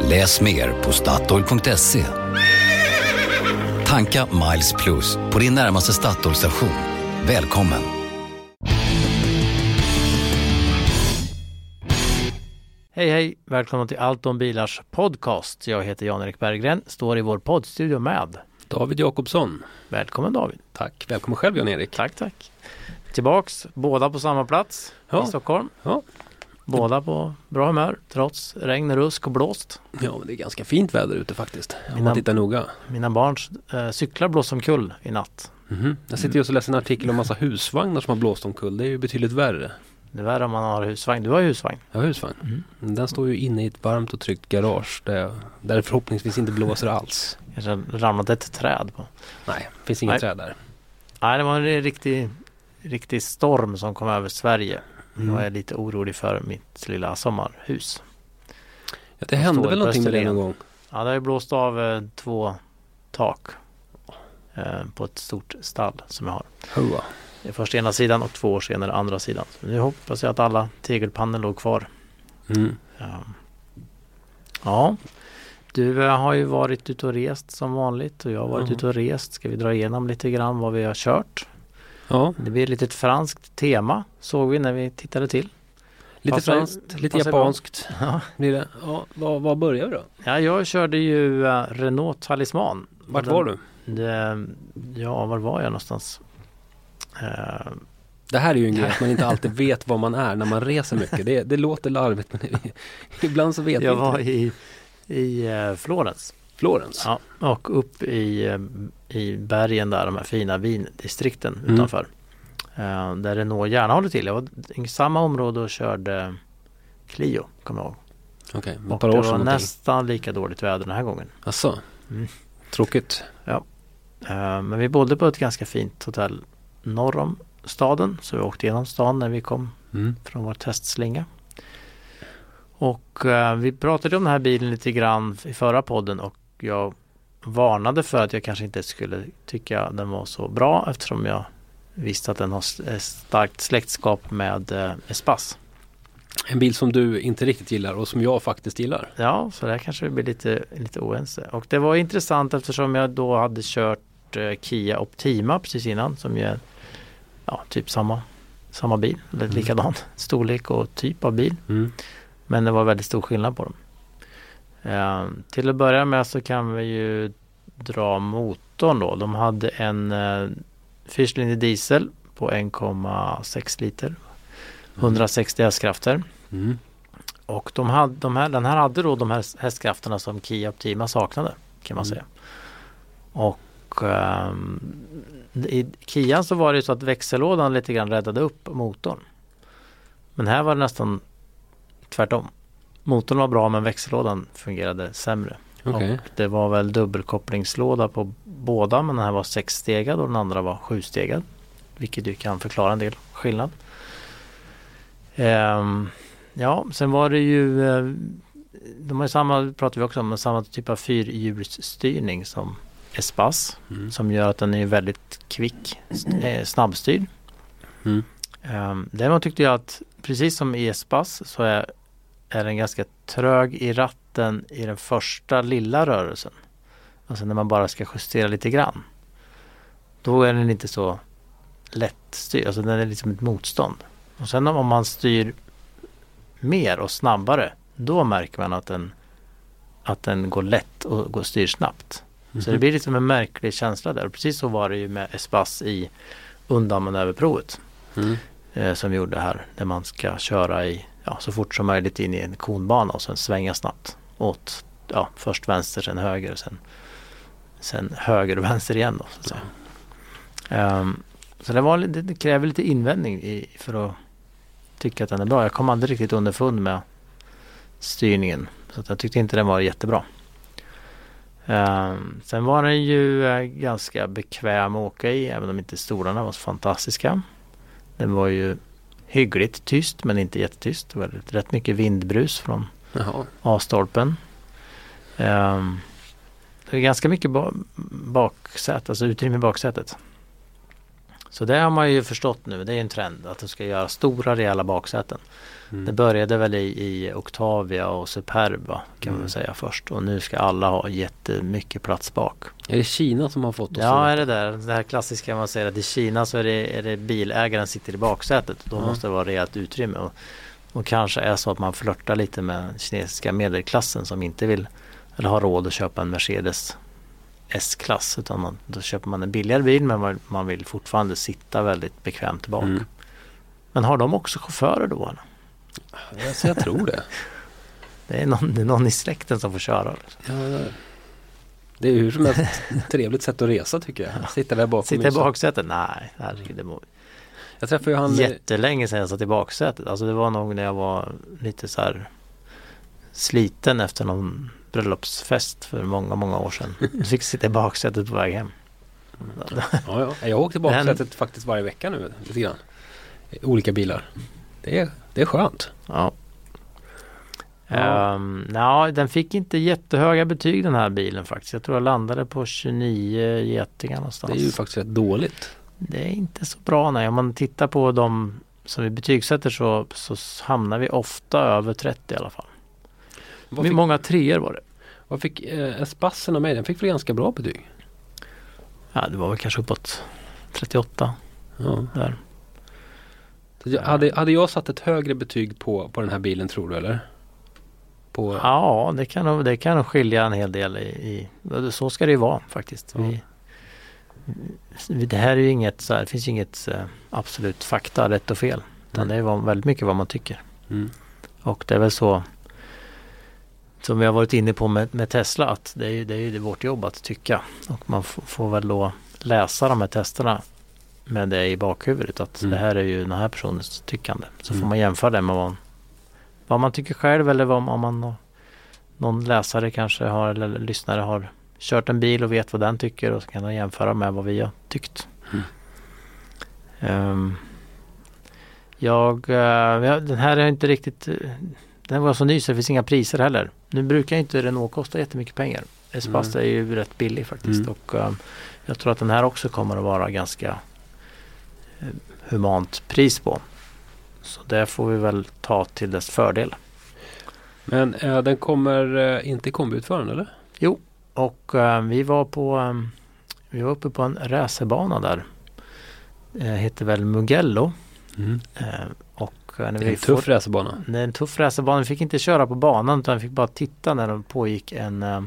Läs mer på Statoil.se. Tanka Miles Plus på din närmaste Statoil-station. Välkommen! Hej hej! Välkomna till Allt om bilars podcast. Jag heter Jan-Erik Berggren, står i vår poddstudio med David Jakobsson. Välkommen David! Tack, välkommen själv Jan-Erik. Tack tack! Tillbaks, båda på samma plats Ja. i Stockholm. Ja. Båda på bra humör trots regn, rusk och blåst. ja, men det är ganska fint väder ute faktiskt. Om Mina- man tittar noga. Mina barns eh, cyklar blåste omkull i natt. Mhm. Jag sitter just och läser en artikel om massa husvagnar som har blåst omkull. Det är ju betydligt värre. Det är värre om man har husvagn. Du har ju husvagn. Jag har husvagn. Mm. Den står ju inne i ett varmt och tryggt garage där, där det förhoppningsvis inte blåser alls. Kanske ramlat ett träd på. Nej, det finns inget Nej. träd där. Nej, det var en riktig, riktig storm som kom över Sverige. Mm. Jag är lite orolig för mitt lilla sommarhus. Ja, det hände väl någonting med det någon gång. Ja, det har ju blåst av eh, två tak eh, på ett stort stall som jag har. Hoa. Det är först ena sidan och två år senare andra sidan. Så nu hoppas jag att alla tegelpannor låg kvar. Mm. Ja, ja. du eh, har ju varit ute och rest som vanligt och jag har varit Ja. ute och rest. Ska vi dra igenom lite grann vad vi har kört? Ja, Det blir ett litet franskt tema såg vi när vi tittade till. lite Passar- franskt, lite japanskt Ja, blir det. Ja, vad, vad börjar vi då? ja jag körde ju eh, Renault Talisman. Vart Den- var du? Det, ja, var var jag någonstans? Eh, Det här är ju en grej att man inte alltid vet var man är när man reser mycket. Det, det låter larvigt men ibland så vet jag var inte. i, i eh, Florens. Florens. Ja, och upp i, eh, i bergen där, de här fina vindistrikten Mm. utanför. Eh, där Renault gärna håller till. Jag var i samma område och körde Clio, kommer jag ihåg. Okej, ett Och par det år var sedan någonting. nästan lika dåligt väder den här gången. Asså? Mm. Tråkigt. Eh, men vi bodde på ett ganska fint hotell norr om staden. Så vi åkte genom stan när vi kom Mm. från vår testslinga. Och eh, vi pratade om den här bilen lite grann i förra podden och jag varnade för att jag kanske inte skulle tycka den var så bra eftersom jag visste att den har starkt släktskap med eh, Espas. En bil som du inte riktigt gillar och som jag faktiskt gillar. Ja, så där kanske vi blir lite, lite oense. Och det var intressant eftersom jag då hade kört eh, Kia Optima precis innan som ju är ja, typ samma, samma bil, eller Mm. likadan storlek och typ av bil. Mm. Men det var väldigt stor skillnad på dem. Eh, till att börja med så kan vi ju dra motorn då. De hade en eh, fyrcylindrig diesel på 1,6 liter. 160 hästkrafter. Mm. Och de hade, de här, den här hade då de här hästkrafterna som Kia Optima saknade kan man Mm. säga. Och ehm, i Kian så var det ju så att växellådan lite grann räddade upp motorn. Men här var det nästan tvärtom. Motorn var bra men växellådan fungerade sämre. Och det var väl dubbelkopplingslåda på båda men den här var sexstegad och den andra var sjustegad. Vilket ju kan förklara en del skillnad. Ehm, ja, sen var det ju eh, De har ju samma, pratar vi också om, men samma typ av fyrhjulsstyrning som Espas. Mm. Som gör att den är väldigt kvick, eh, snabbstyrd. Mm. Um, däremot tyckte jag att precis som i Espas så är, är den ganska trög i ratten i den första lilla rörelsen. Alltså när man bara ska justera lite grann. Då är den inte så lättstyrd, alltså den är liksom ett motstånd. Och sen om man styr mer och snabbare då märker man att den, att den går lätt och går styr snabbt. Så det blir liksom en märklig känsla där. Och precis så var det ju med Espas i undanmanöverprovet Mm. eh, som vi gjorde här. Där man ska köra i, ja, så fort som möjligt in i en konbana och sen svänga snabbt åt ja, först vänster, sen höger, sen, sen höger och vänster igen. Då, så, att säga. Ehm, så det, var, det, det kräver lite invändning i, för att tycka att den är bra. Jag kom aldrig riktigt underfund med styrningen. Så att jag tyckte inte den var jättebra. Um, sen var den ju uh, ganska bekväm att åka i även om inte stolarna var så fantastiska. Den var ju hyggligt tyst men inte jättetyst. Det var rätt mycket vindbrus från A-stolpen. Um, det är ganska mycket ba baksäte, alltså utrymme i baksätet. Så det har man ju förstått nu, det är en trend att de ska göra stora rejäla baksäten. Mm. Det började väl i, i Octavia och Superba kan mm. man säga först och nu ska alla ha jättemycket plats bak. Är det Kina som har fått oss Ja, är det där. Det här klassiska man säger att i Kina så är det, är det bilägaren sitter i baksätet. Då mm. måste det vara rejält utrymme. Och, och kanske är så att man flörtar lite med kinesiska medelklassen som inte vill eller har råd att köpa en Mercedes S-klass utan man, då köper man en billigare bil men man vill fortfarande sitta väldigt bekvämt bak. Mm. Men har de också chaufförer då? Alltså jag tror det. det, är någon, det är någon i släkten som får köra. Ja, det är hur som helst ett trevligt sätt att resa tycker jag. Sitta där bakom. Sitta i baksätet? Nej, herregud. Det må... Jag träffade ju han Jättelänge sedan jag satt i baksätet. Alltså det var nog när jag var lite så här sliten efter någon bröllopsfest för många, många år sedan. Jag fick sitta i baksätet på väg hem. Ja, ja. Jag åkte i baksätet faktiskt varje vecka nu lite grann. Olika bilar. Det är, det är skönt. Ja. Ja. Um, ja, den fick inte jättehöga betyg den här bilen faktiskt. Jag tror jag landade på 29 getingar någonstans. Det är ju faktiskt rätt dåligt. Det är inte så bra nej. Om man tittar på de som vi betygsätter så, så hamnar vi ofta över 30 i alla fall. Hur fick, många treor var det? Vad fick eh, Espassen av mig? Den fick väl ganska bra betyg? Ja det var väl kanske uppåt 38. Ja. Där. Hade, hade jag satt ett högre betyg på, på den här bilen tror du eller? På... Ja det kan, det kan skilja en hel del i, i Så ska det ju vara faktiskt. Ja. Vi, det här är ju inget så här, det finns inget uh, absolut fakta, rätt och fel. Utan mm. det är väldigt mycket vad man tycker. Mm. Och det är väl så som vi har varit inne på med, med Tesla att det är, det är ju vårt jobb att tycka. Och man får väl då läsa de här testerna med det i bakhuvudet att mm. det här är ju den här personens tyckande. Så mm. får man jämföra det med vad, vad man tycker själv eller vad, om man någon läsare kanske har eller lyssnare har kört en bil och vet vad den tycker och så kan man jämföra med vad vi har tyckt. Mm. Um, jag, uh, den här är inte riktigt den var så ny så det finns inga priser heller. Nu brukar inte Renault kosta jättemycket pengar. Espace mm. är ju rätt billig faktiskt mm. och um, jag tror att den här också kommer att vara ganska uh, humant pris på. Så det får vi väl ta till dess fördel. Men uh, den kommer uh, inte i kombiutförande eller? Jo, och vi var på um, vi var uppe på en racerbana där. Det heter väl Mugello. Mm. Och när det är en tuff racerbana. Det är en tuff racerbana. Vi fick inte köra på banan utan vi fick bara titta när det pågick en uh,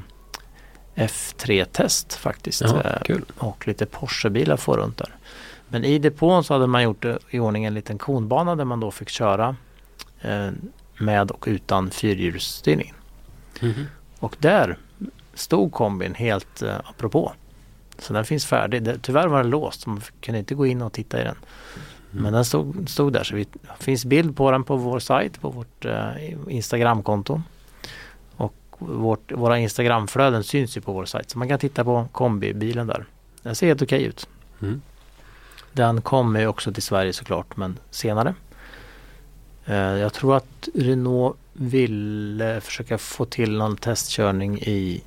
F3-test faktiskt. Ja, uh, kul. Och lite Porsche-bilar får runt där. Men i depån så hade man gjort i ordning en liten konbana där man då fick köra uh, med och utan fyrhjulsstyrning. Mm -hmm. Och där stod kombin helt uh, apropå. Så den finns färdig. Det, tyvärr var den låst man kunde inte gå in och titta i den. Mm. Men den stod, stod där så det finns bild på den på vår sajt, på vårt eh, Instagramkonto. Och vårt, våra Instagramflöden syns ju på vår sajt så man kan titta på kombibilen där. Den ser helt okej okay ut. Mm. Den kommer ju också till Sverige såklart men senare. Eh, jag tror att Renault vill försöka få till någon testkörning i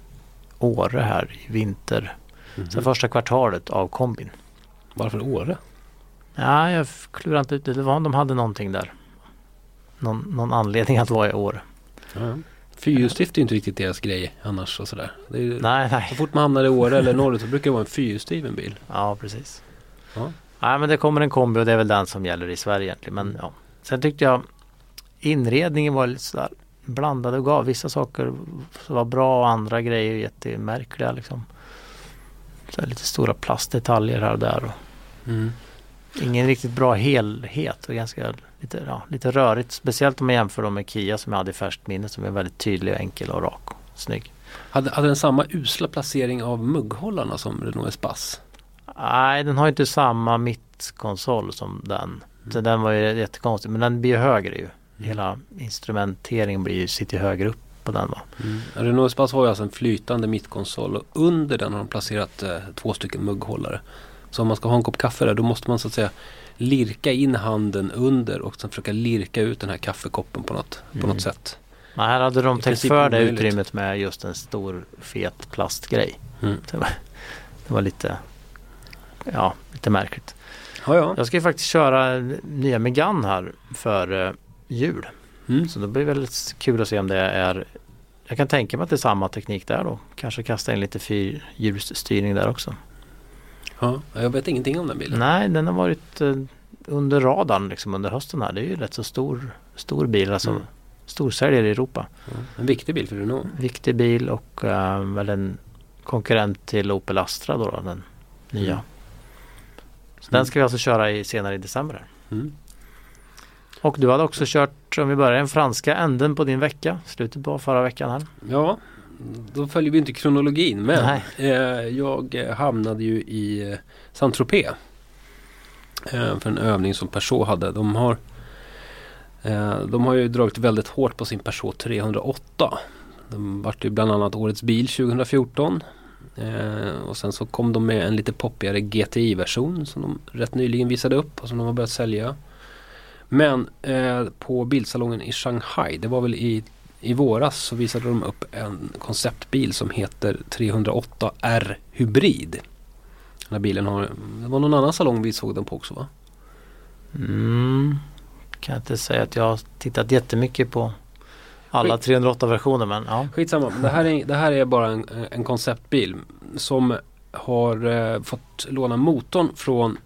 Åre här i vinter. Mm. Så första kvartalet av kombin. Varför Åre? Ja, jag klurar inte ut det. var, de hade någonting där. Någon, någon anledning att vara i år. Ja. Fyrhjulsdrift är ju inte riktigt deras grej annars och sådär. Ju, nej, nej. Så fort man hamnar i Åre eller norrut så brukar det vara en fyrhjulsdriven bil. Ja, precis. Ja. Nej, men det kommer en kombi och det är väl den som gäller i Sverige egentligen. Men ja. Sen tyckte jag inredningen var lite sådär blandade och gav. Vissa saker var bra och andra grejer jättemärkliga liksom. Så lite stora plastdetaljer här och där. Och. Mm. Ingen riktigt bra helhet och ganska lite, ja, lite rörigt. Speciellt om man jämför med Kia som jag hade i färskt minne som är väldigt tydlig, och enkel och rak och snygg. Hade, hade den samma usla placering av mugghållarna som Renault Espace? Nej, den har inte samma mittkonsol som den. Mm. Så den var ju jättekonstig men den blir ju högre ju. Mm. Hela instrumenteringen blir ju, sitter högre upp på den. Va? Mm. Renault Espace har ju alltså en flytande mittkonsol och under den har de placerat eh, två stycken mugghållare. Så om man ska ha en kopp kaffe där då måste man så att säga lirka in handen under och sen försöka lirka ut den här kaffekoppen på något, mm. på något mm. sätt. Men här hade de täckt för det utrymmet med just en stor fet plastgrej. Mm. Det, var, det var lite, ja, lite märkligt. Ja, ja. Jag ska ju faktiskt köra nya Megane här för uh, jul. Mm. Så det blir väldigt kul att se om det är Jag kan tänka mig att det är samma teknik där då. Kanske kasta in lite fyrhjulsstyrning där också. Ja, jag vet ingenting om den bilen. Nej, den har varit uh, under radarn liksom under hösten här. Det är ju rätt så stor, stor bil. Alltså mm. storsäljare i Europa. Ja, en viktig bil för Renault. Viktig bil och uh, väl en konkurrent till Opel Astra då, då den nya. Mm. Så den ska vi alltså köra i, senare i december. Mm. Och du hade också kört, om vi börjar den franska änden på din vecka, slutet på förra veckan här. Ja, då följer vi inte kronologin men eh, jag hamnade ju i eh, Saint-Tropez. Eh, för en övning som Peugeot hade. De har, eh, de har ju dragit väldigt hårt på sin Peugeot 308. De vart ju bland annat årets bil 2014. Eh, och sen så kom de med en lite poppigare GTI-version som de rätt nyligen visade upp och som de har börjat sälja. Men eh, på bilsalongen i Shanghai, det var väl i, i våras, så visade de upp en konceptbil som heter 308R Hybrid. Den här bilen har, det var någon annan salong vi såg den på också va? Mm, kan jag inte säga att jag har tittat jättemycket på alla 308-versioner men ja. Skitsamma, det här är, det här är bara en, en konceptbil som har eh, fått låna motorn från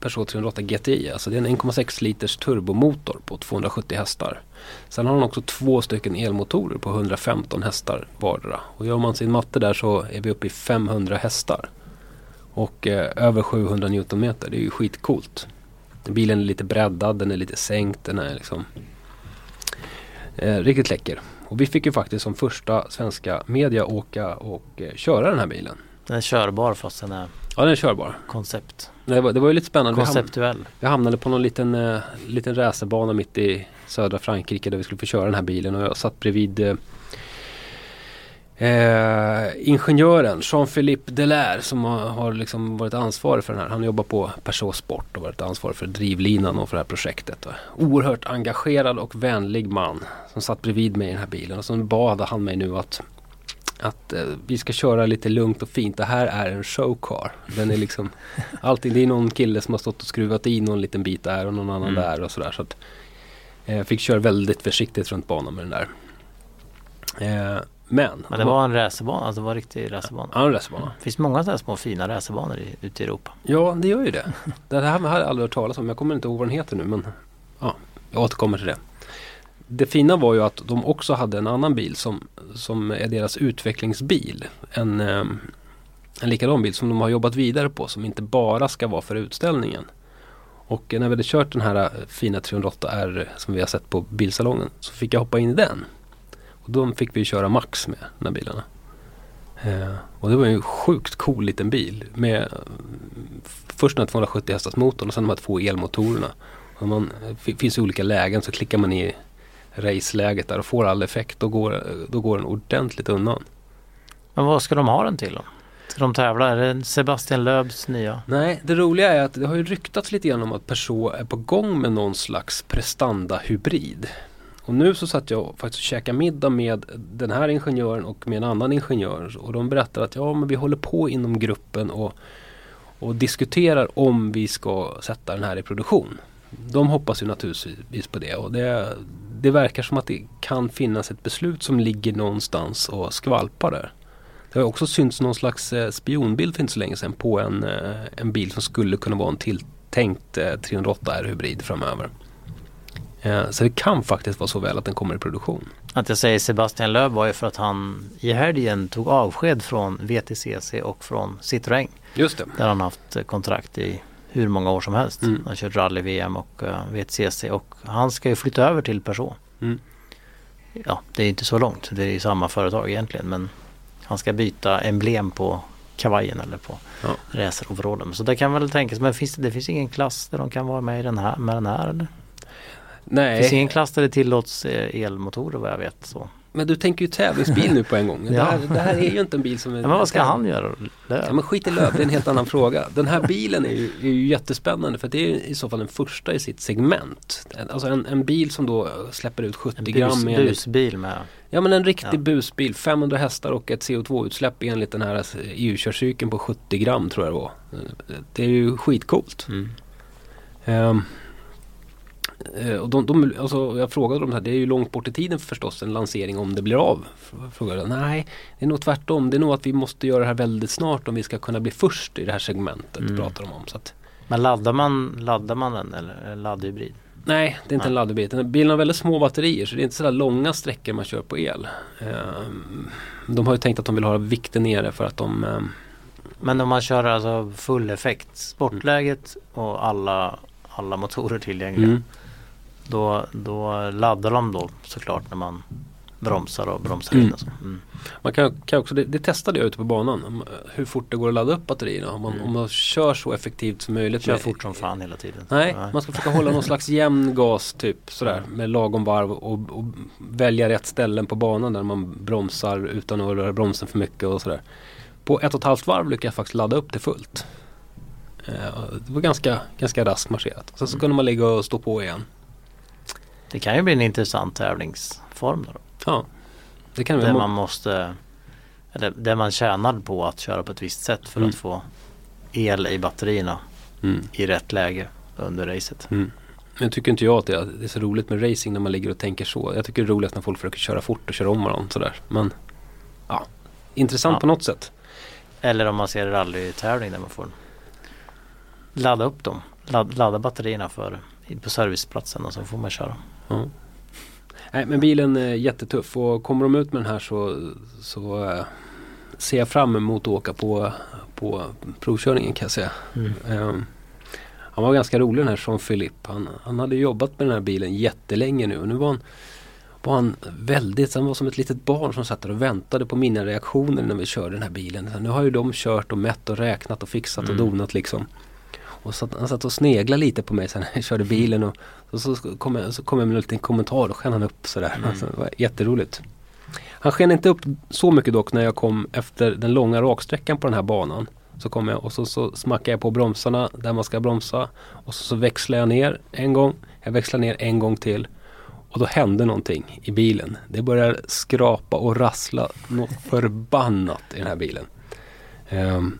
Peugeot 308 GTI. Alltså det är en 1,6 liters turbomotor på 270 hästar. Sen har den också två stycken elmotorer på 115 hästar vardera. Och gör man sin matte där så är vi uppe i 500 hästar. Och eh, över 700 Newtonmeter. Det är ju skitcoolt. Bilen är lite breddad, den är lite sänkt, den är liksom Eh, riktigt läcker. Och vi fick ju faktiskt som första svenska media åka och eh, köra den här bilen. Den är körbar fast den är Ja den är körbar. Koncept. Det var, det var ju lite spännande. Konceptuell. Vi hamnade på någon liten, eh, liten racerbana mitt i södra Frankrike där vi skulle få köra den här bilen och jag satt bredvid eh, Eh, ingenjören Jean-Philippe Delaire som har, har liksom varit ansvarig för den här. Han jobbar på Peugeot Sport och varit ansvarig för drivlinan och för det här projektet. Oerhört engagerad och vänlig man som satt bredvid mig i den här bilen och så bad han mig nu att att eh, vi ska köra lite lugnt och fint. Det här är en showcar. Den är liksom allting. Det är någon kille som har stått och skruvat i någon liten bit där och någon annan mm. där och sådär. Så att eh, fick köra väldigt försiktigt runt banan med den där. Eh, men, Men det var en racerbana, alltså det var en riktig racerbana? Ja, en racerbana. Det finns många sådana små fina racerbanor ute i Europa. Ja, det gör ju det. det här har jag aldrig hört talas om. Jag kommer inte ihåg vad den heter nu men ja, jag återkommer till det. Det fina var ju att de också hade en annan bil som, som är deras utvecklingsbil. En, ehm, en likadan bil som de har jobbat vidare på som inte bara ska vara för utställningen. Och när vi hade kört den här eh, fina 308R som vi har sett på bilsalongen så fick jag hoppa in i den. Och de fick vi köra max med, de här bilarna. Eh, och det var en sjukt cool liten bil med först den här 270 hästars motorn och sen de här två elmotorerna. Och man, eh, det finns olika lägen så klickar man i raceläget där och får all effekt. Då går, då går den ordentligt undan. Men vad ska de ha den till då? Ska de tävla? Är det Sebastian Löbs nya? Nej, det roliga är att det har ju ryktats lite grann om att Peugeot är på gång med någon slags prestanda-hybrid. Och nu så satt jag faktiskt och käkade middag med den här ingenjören och med en annan ingenjör. Och de berättar att ja men vi håller på inom gruppen och, och diskuterar om vi ska sätta den här i produktion. De hoppas ju naturligtvis på det och det, det verkar som att det kan finnas ett beslut som ligger någonstans och skvalpar där. Det har också synts någon slags eh, spionbild för inte så länge sedan på en, eh, en bil som skulle kunna vara en tilltänkt 308R eh, hybrid framöver. Så det kan faktiskt vara så väl att den kommer i produktion. Att jag säger Sebastian Löb var ju för att han i helgen tog avsked från VTCC och från Citroën. Just det. Där han haft kontrakt i hur många år som helst. Mm. Han har kört rally-VM och uh, eh, VTCC och han ska ju flytta över till Peugeot. Mm. Ja, det är inte så långt. Det är ju samma företag egentligen men han ska byta emblem på kavajen eller på ja. raceroverallen. Så det kan väl tänkas. Men finns det, det finns ingen klass där de kan vara med, i den här, med den här eller? Nej. Det finns ingen klass där det tillåts eh, elmotorer vad jag vet. Så. Men du tänker ju tävlingsbil nu på en gång. Det, Ja. här, det här är ju inte en bil som är... Ja, men vad ska han göra? Ja Löv? men skit i löv, det är en helt annan fråga. Den här bilen är ju, är ju jättespännande för det är i så fall den första i sitt segment. Alltså en, en bil som då släpper ut 70 En bus, gram enligt, busbil med Ja men en riktig Ja. busbil, 500 hästar och ett CO2-utsläpp enligt den här EU-körcykeln på 70 gram tror jag det var. Det är ju skitcoolt. mm. Eh, och de, de, alltså, jag frågade dem så här, det är ju långt bort i tiden förstås en lansering om det blir av. Frågade nej, det är nog tvärtom. Det är nog att vi måste göra det här väldigt snart om vi ska kunna bli först i det här segmentet. Mm. pratar de om. Så att, Men laddar man, laddar man den eller är det laddhybrid? nej, det är inte Nej. en laddhybrid. Bilen har väldigt små batterier så det är inte så där långa sträckor man kör på el. Ehm, de har ju tänkt att de vill ha vikten nere för att de ehm, Men om man kör alltså full effekt, sportläget och alla, alla motorer tillgängliga. mm, Då, då laddar de då såklart när man bromsar och bromsar in Mm. och så. Mm. Man kan, kan också, det, det testade jag ute på banan. Hur fort det går att ladda upp batterierna. Om man, Mm. om man kör så effektivt som möjligt. Kör med- fort som fan hela tiden. Nej, man ska försöka hålla någon slags jämn gas typ sådär med lagom varv och, och välja rätt ställen på banan där man bromsar utan att röra bromsen för mycket och sådär. På ett och ett halvt varv lyckades jag faktiskt ladda upp det fullt. Eh, Det var ganska, ganska raskt marscherat. Sen så kunde man ligga och stå på igen. Det kan ju bli en intressant tävlingsform då. Ja, det kan Där vi. man måste eller där man tjänar på att köra på ett visst sätt för Mm. att få el i batterierna Mm. i rätt läge under racet. Mm. Men tycker inte jag att det är, det så roligt med racing när man ligger och tänker så. Jag tycker det är roligast när folk försöker köra fort och köra om varandra sådär. Men ja, intressant Ja. på något sätt. Eller om man ser rallytävling där man får ladda upp dem. Ladd, ladda batterierna för, på serviceplatsen och så får man köra. Ja. Nej men bilen är jättetuff och kommer de ut med den här så, så eh, ser jag fram emot att åka på, på provkörningen kan jag säga. Ehm, han var ganska rolig den här Jean Philippe. Han, han hade jobbat med den här bilen jättelänge nu och nu var han, var han väldigt, han var som ett litet barn som satt där och väntade på mina reaktioner när vi körde den här bilen. Så nu har ju de kört och mätt och räknat och fixat och Mm. donat liksom. Och så, han satt och sneglade lite på mig sen när jag körde bilen och, och så, kom jag, så kom jag med en liten kommentar och sken han upp sådär. Mm. Alltså, det var jätteroligt. Han sken inte upp så mycket dock när jag kom efter den långa raksträckan på den här banan. Så kom jag och så, så smackade jag på bromsarna där man ska bromsa. Och så, så växlade jag ner en gång. Jag växlade ner en gång till. Och då hände någonting i bilen. Det började skrapa och rassla något förbannat i den här bilen. Ehm,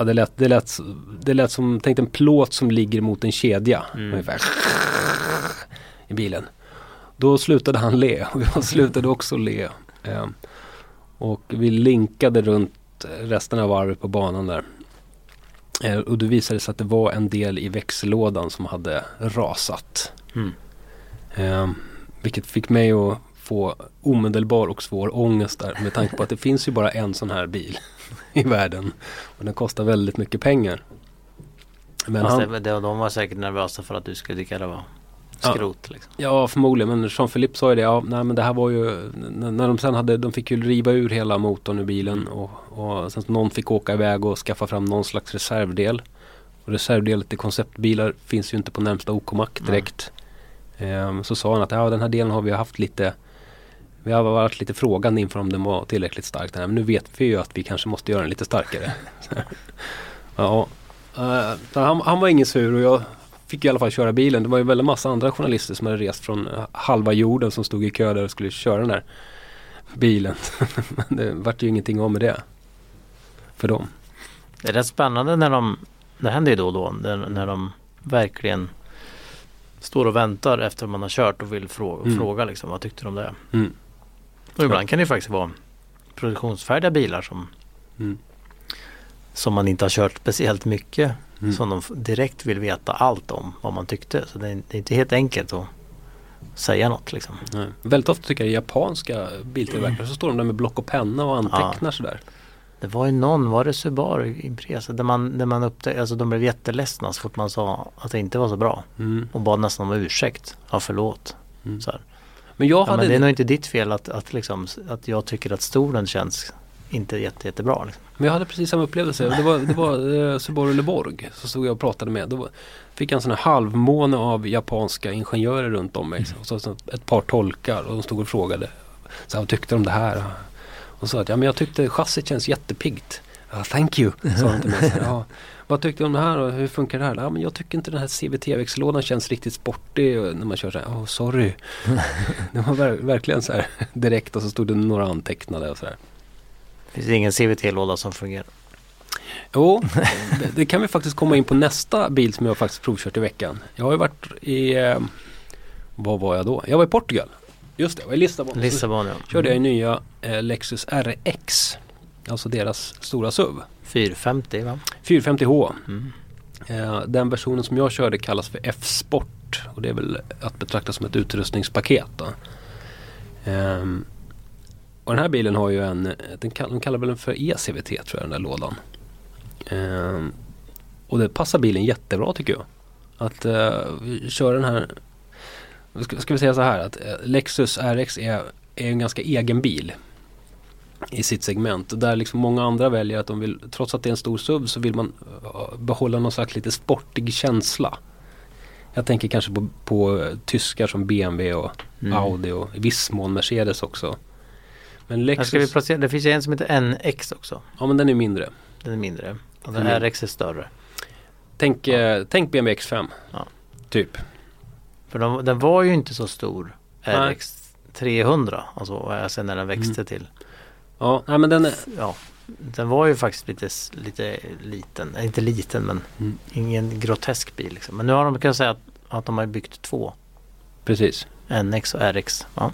ja, det, lät, det, lät, det lät som, tänk en plåt som ligger mot en kedja. Mm. Ungefär. I bilen. Då slutade han le och jag slutade också le. Ehm, och vi linkade runt resten av varvet på banan där. Eh, och då visade det sig att det var en del i växellådan som hade rasat. Mm. Ehm, vilket fick mig att få omedelbar och svår ångest där med tanke på att det finns ju bara en sån här bil i världen. Och den kostar väldigt mycket pengar. Men Fast han, det, de var säkert nervösa för att du skulle tycka det var Ja. skrot. Liksom. Ja förmodligen men Jean-Philippe sa ju det. Ja, nej, men det här var ju när de sen hade, de fick ju riva ur hela motorn ur bilen och, och sen någon fick åka iväg och skaffa fram någon slags reservdel. Och reservdelet till konceptbilar finns ju inte på närmsta OK-mack direkt. Ehm, så sa han att ja, den här delen har vi haft lite vi har varit lite frågande inför om den var tillräckligt stark. Den här, Men nu vet vi ju att vi kanske måste göra den lite starkare. ja, eh, han, han var ingen sur och jag fick i alla fall köra bilen. Det var ju väldigt massa andra journalister som hade rest från halva jorden som stod i kö där och skulle köra den där bilen. Men det vart ju ingenting av med det. För dem. Det är rätt spännande när de, det händer ju då och då, när, när de verkligen står och väntar efter man har kört och vill fråga, Mm. fråga liksom, vad tyckte de om det? Mm. Och ibland kan det faktiskt vara produktionsfärdiga bilar som, Mm. som man inte har kört speciellt mycket. Mm. Som de direkt vill veta allt om vad man tyckte. Så det är, det är inte helt enkelt att säga något liksom. Nej. Väldigt ofta tycker jag japanska biltillverkare så står de där med block och penna och antecknar sådär. Det var ju någon, var det Subaru Impresa, där man, där man upptäckte, alltså de blev jätteledsna så fort man sa att det inte var så bra. Mm. Och bad nästan om ursäkt. Ja förlåt. Mm. Så här. Men jag Ja, hade men det är nog inte ditt fel att, att, liksom, att jag tycker att stolen känns inte jätte, jättebra. Liksom. Men jag hade precis samma upplevelse. Det var, det var eh, Subaru Leborg. Så stod jag och pratade med. Då fick jag en sån här halvmåne av japanska ingenjörer runt om mig. Och så, så ett par tolkar och de stod och frågade. Så här, vad tyckte de om det här? Och så att ja men jag tyckte chassit känns jättepiggt. Ja, thank you, sa de till mig. Vad tyckte du om det här och hur funkar det här? Ja, men jag tycker inte den här CVT-växellådan känns riktigt sportig och när man kör så här. Oh, sorry. det var ver verkligen så här direkt och så stod det några antecknade och så här. Finns det ingen CVT-låda som fungerar? Jo, det, det kan vi faktiskt komma in på nästa bil som jag faktiskt provkört i veckan. Jag har ju varit i, eh, vad var jag då? Jag var i Portugal. Just det, jag var i Lissabon. Lissabon ja. körde jag i nya eh, Lexus RX. Alltså deras stora SUV. 450 va? 450H. Mm. Eh, den versionen som jag körde kallas för F-sport. Och det är väl att betrakta som ett utrustningspaket. Då. Ehm, och den här bilen har ju en, den kall, de kallar väl den för ECVT tror jag den där lådan. Ehm, och det passar bilen jättebra tycker jag. Att uh, köra den här, ska, ska vi säga så här att eh, Lexus RX är, är en ganska egen bil i sitt segment. Där liksom många andra väljer att de vill, trots att det är en stor SUV så vill man uh, behålla någon slags lite sportig känsla. Jag tänker kanske på, på uh, tyskar som BMW och Mm. Audi och i viss mån Mercedes också. Men Här Lexus, ska vi placera, det finns ju en som heter NX också. ja men den är mindre. Den är mindre. Och den Mm. RX är större. Tänk, eh, tänk BMW X5. Ja. Typ. För de, den var ju inte så stor. Nej. RX 300. Alltså sen när den växte Mm. till. Ja, nej, men den är, Ja, den var ju faktiskt lite, lite liten. Eh, Inte liten men Mm. ingen grotesk bil. Liksom. Men nu har de kan jag säga att, att de har byggt två. precis. NX och RX. Ja.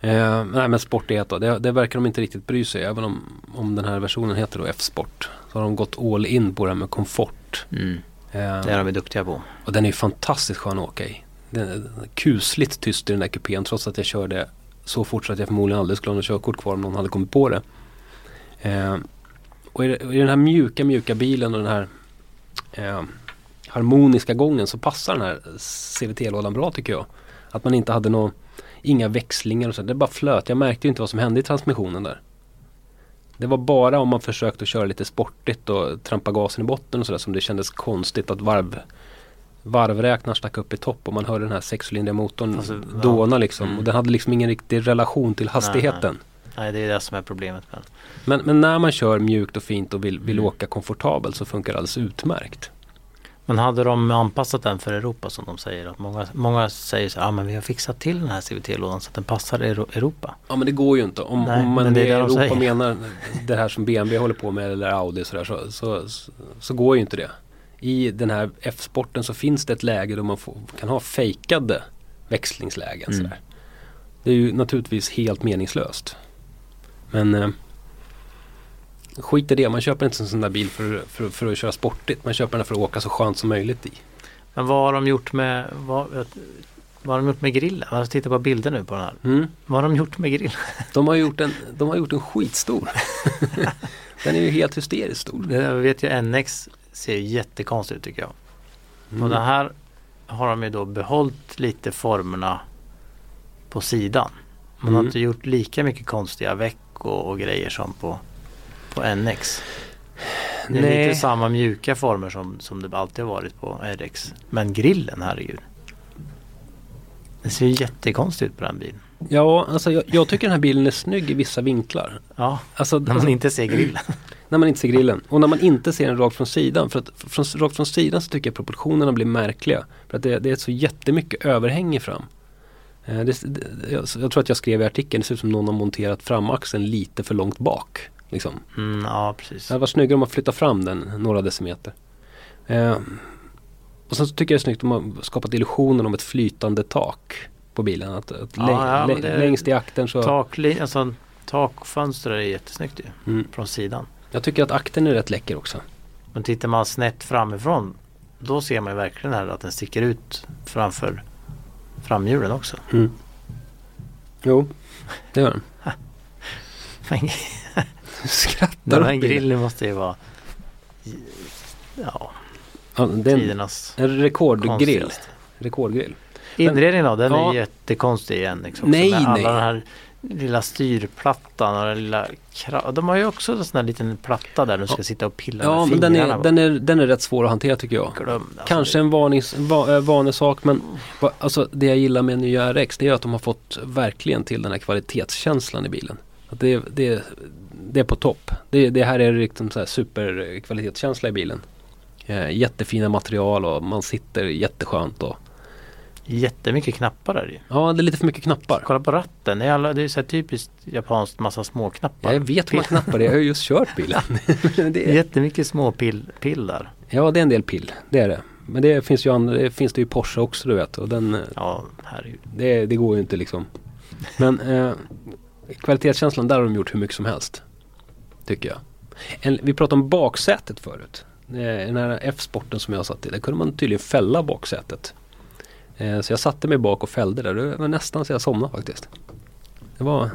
Eh, nej men sportighet då, det, det verkar de inte riktigt bry sig. Även om, om den här versionen heter då F-sport. Så har de gått all in på det här med komfort. Mm. Eh, Det är de duktiga på. Och den är ju fantastiskt skön att åka i. Den är kusligt tyst i den där kupén trots att jag körde så fort så att jag förmodligen aldrig skulle ha något körkort kvar om någon hade kommit på det. Eh, och i, i den här mjuka, mjuka bilen och den här eh, harmoniska gången så passar den här CVT-lådan bra tycker jag. Att man inte hade någon, inga växlingar och så. Det bara flöt. Jag märkte ju inte vad som hände i transmissionen där. Det var bara om man försökte att köra lite sportigt och trampa gasen i botten och sådär som det kändes konstigt att varv varvräknaren stack upp i topp och man hörde den här sexcylindriga motorn Alltså, ja. dåna liksom. Mm. Och den hade liksom ingen riktig relation till hastigheten. Nej det är det som är problemet med den. Men, men när man kör mjukt och fint och vill, vill Mm. åka komfortabelt så funkar det alldeles utmärkt. Men hade de anpassat den för Europa som de säger? Att många, många säger så här, ah, men vi har fixat till den här CVT-lådan så att den passar Euro- Europa. Ja men det går ju inte. Om, Nej, om man men i Europa säger. menar det här som BMW håller på med eller Audi sådär, så, så, så, så går ju inte det. I den här F-sporten så finns det ett läge då man får, kan ha fejkade växlingslägen. Mm. Det är ju naturligtvis helt meningslöst. Men eh, skit i det. Man köper inte en sån där bil för, för, för att köra sportigt. Man köper den för att åka så skönt som möjligt i. Men vad har de gjort med, vad, vad har de gjort med grillen? Jag tittar på bilder nu på den här. Mm. Vad har de gjort med grillen? De, har gjort en, de har gjort en skitstor. den är ju helt hysteriskt stor. Det- vet ju NX ser jättekonstigt ut tycker jag. Mm. Och den här har de ju då behållit lite formerna på sidan. Man har Mm. inte gjort lika mycket konstiga veck och, och grejer som på, på NX. Det är Nej. lite samma mjuka former som, som det alltid har varit på RX. Men grillen, herregud. Det ser ju jättekonstigt ut på den bilen. Ja, alltså jag, jag tycker den här bilen är snygg i vissa vinklar. Ja, Alltså, när man alltså, inte ser grillen. när man inte ser grillen. Och när man inte ser den rakt från sidan. För att från, rakt från sidan så tycker jag proportionerna blir märkliga. För att det, det är så jättemycket överhäng fram. Eh, det, det, jag, jag tror att jag skrev i artikeln, det ser ut som någon har monterat framaxeln lite för långt bak. Liksom. Mm, ja, precis. Det hade varit snyggare om man flyttar fram den några decimeter. Eh, och sen så tycker jag det är snyggt om man skapat illusionen om ett flytande tak på bilen. Att, att Ja, ja, längst i akten så... Takli- alltså, takfönster är jättesnyggt ju. Mm. Från sidan. Jag tycker att akten är rätt läcker också. Men tittar man snett framifrån då ser man ju verkligen här att den sticker ut framför framhjulen också. Mm. Jo, det gör den. Men Skrattar den här grillen måste ju vara ja, Ja, tidernas en rekordgrill. Rekordgrill. Inredningen då, den Ja. är jättekonstig igen. Liksom, Nej, alla nej. den här lilla styrplattan och den lilla De har ju också en sån här liten platta där du ska sitta och pilla Ja, med men den fingrarna är, på. den, är, den är rätt svår att hantera tycker jag. Glöm, alltså, Kanske det- en varnings, va, eh, vanesak men va, alltså, det jag gillar med nya RX det är att de har fått verkligen till den här kvalitetskänslan i bilen. Att det, det, det är på topp. Det, det här är liksom så här superkvalitetskänsla i bilen. Eh, jättefina material och man sitter jätteskönt. Och, Jättemycket knappar där ju. ja, det är lite för mycket knappar. Kolla på ratten. Det är, alla, det är så typiskt japanskt massa små knappar. Ja, jag vet hur man knappar det. Jag har ju just kört bilen. det är, Jättemycket små pill, pill där. ja, det är en del pill. Det är det. Men det finns ju andra, det finns det ju Porsche också du vet. Och den, eh, Ja, herregud. Det, det går ju inte liksom. Men eh, kvalitetskänslan, där har de gjort hur mycket som helst. Tycker jag. En, vi pratade om baksätet förut. Eh, Den här F-sporten som jag satt i, där kunde man tydligen fälla baksätet. Eh, så jag satte mig bak och fällde där. Det var nästan så jag somnade faktiskt. Det var...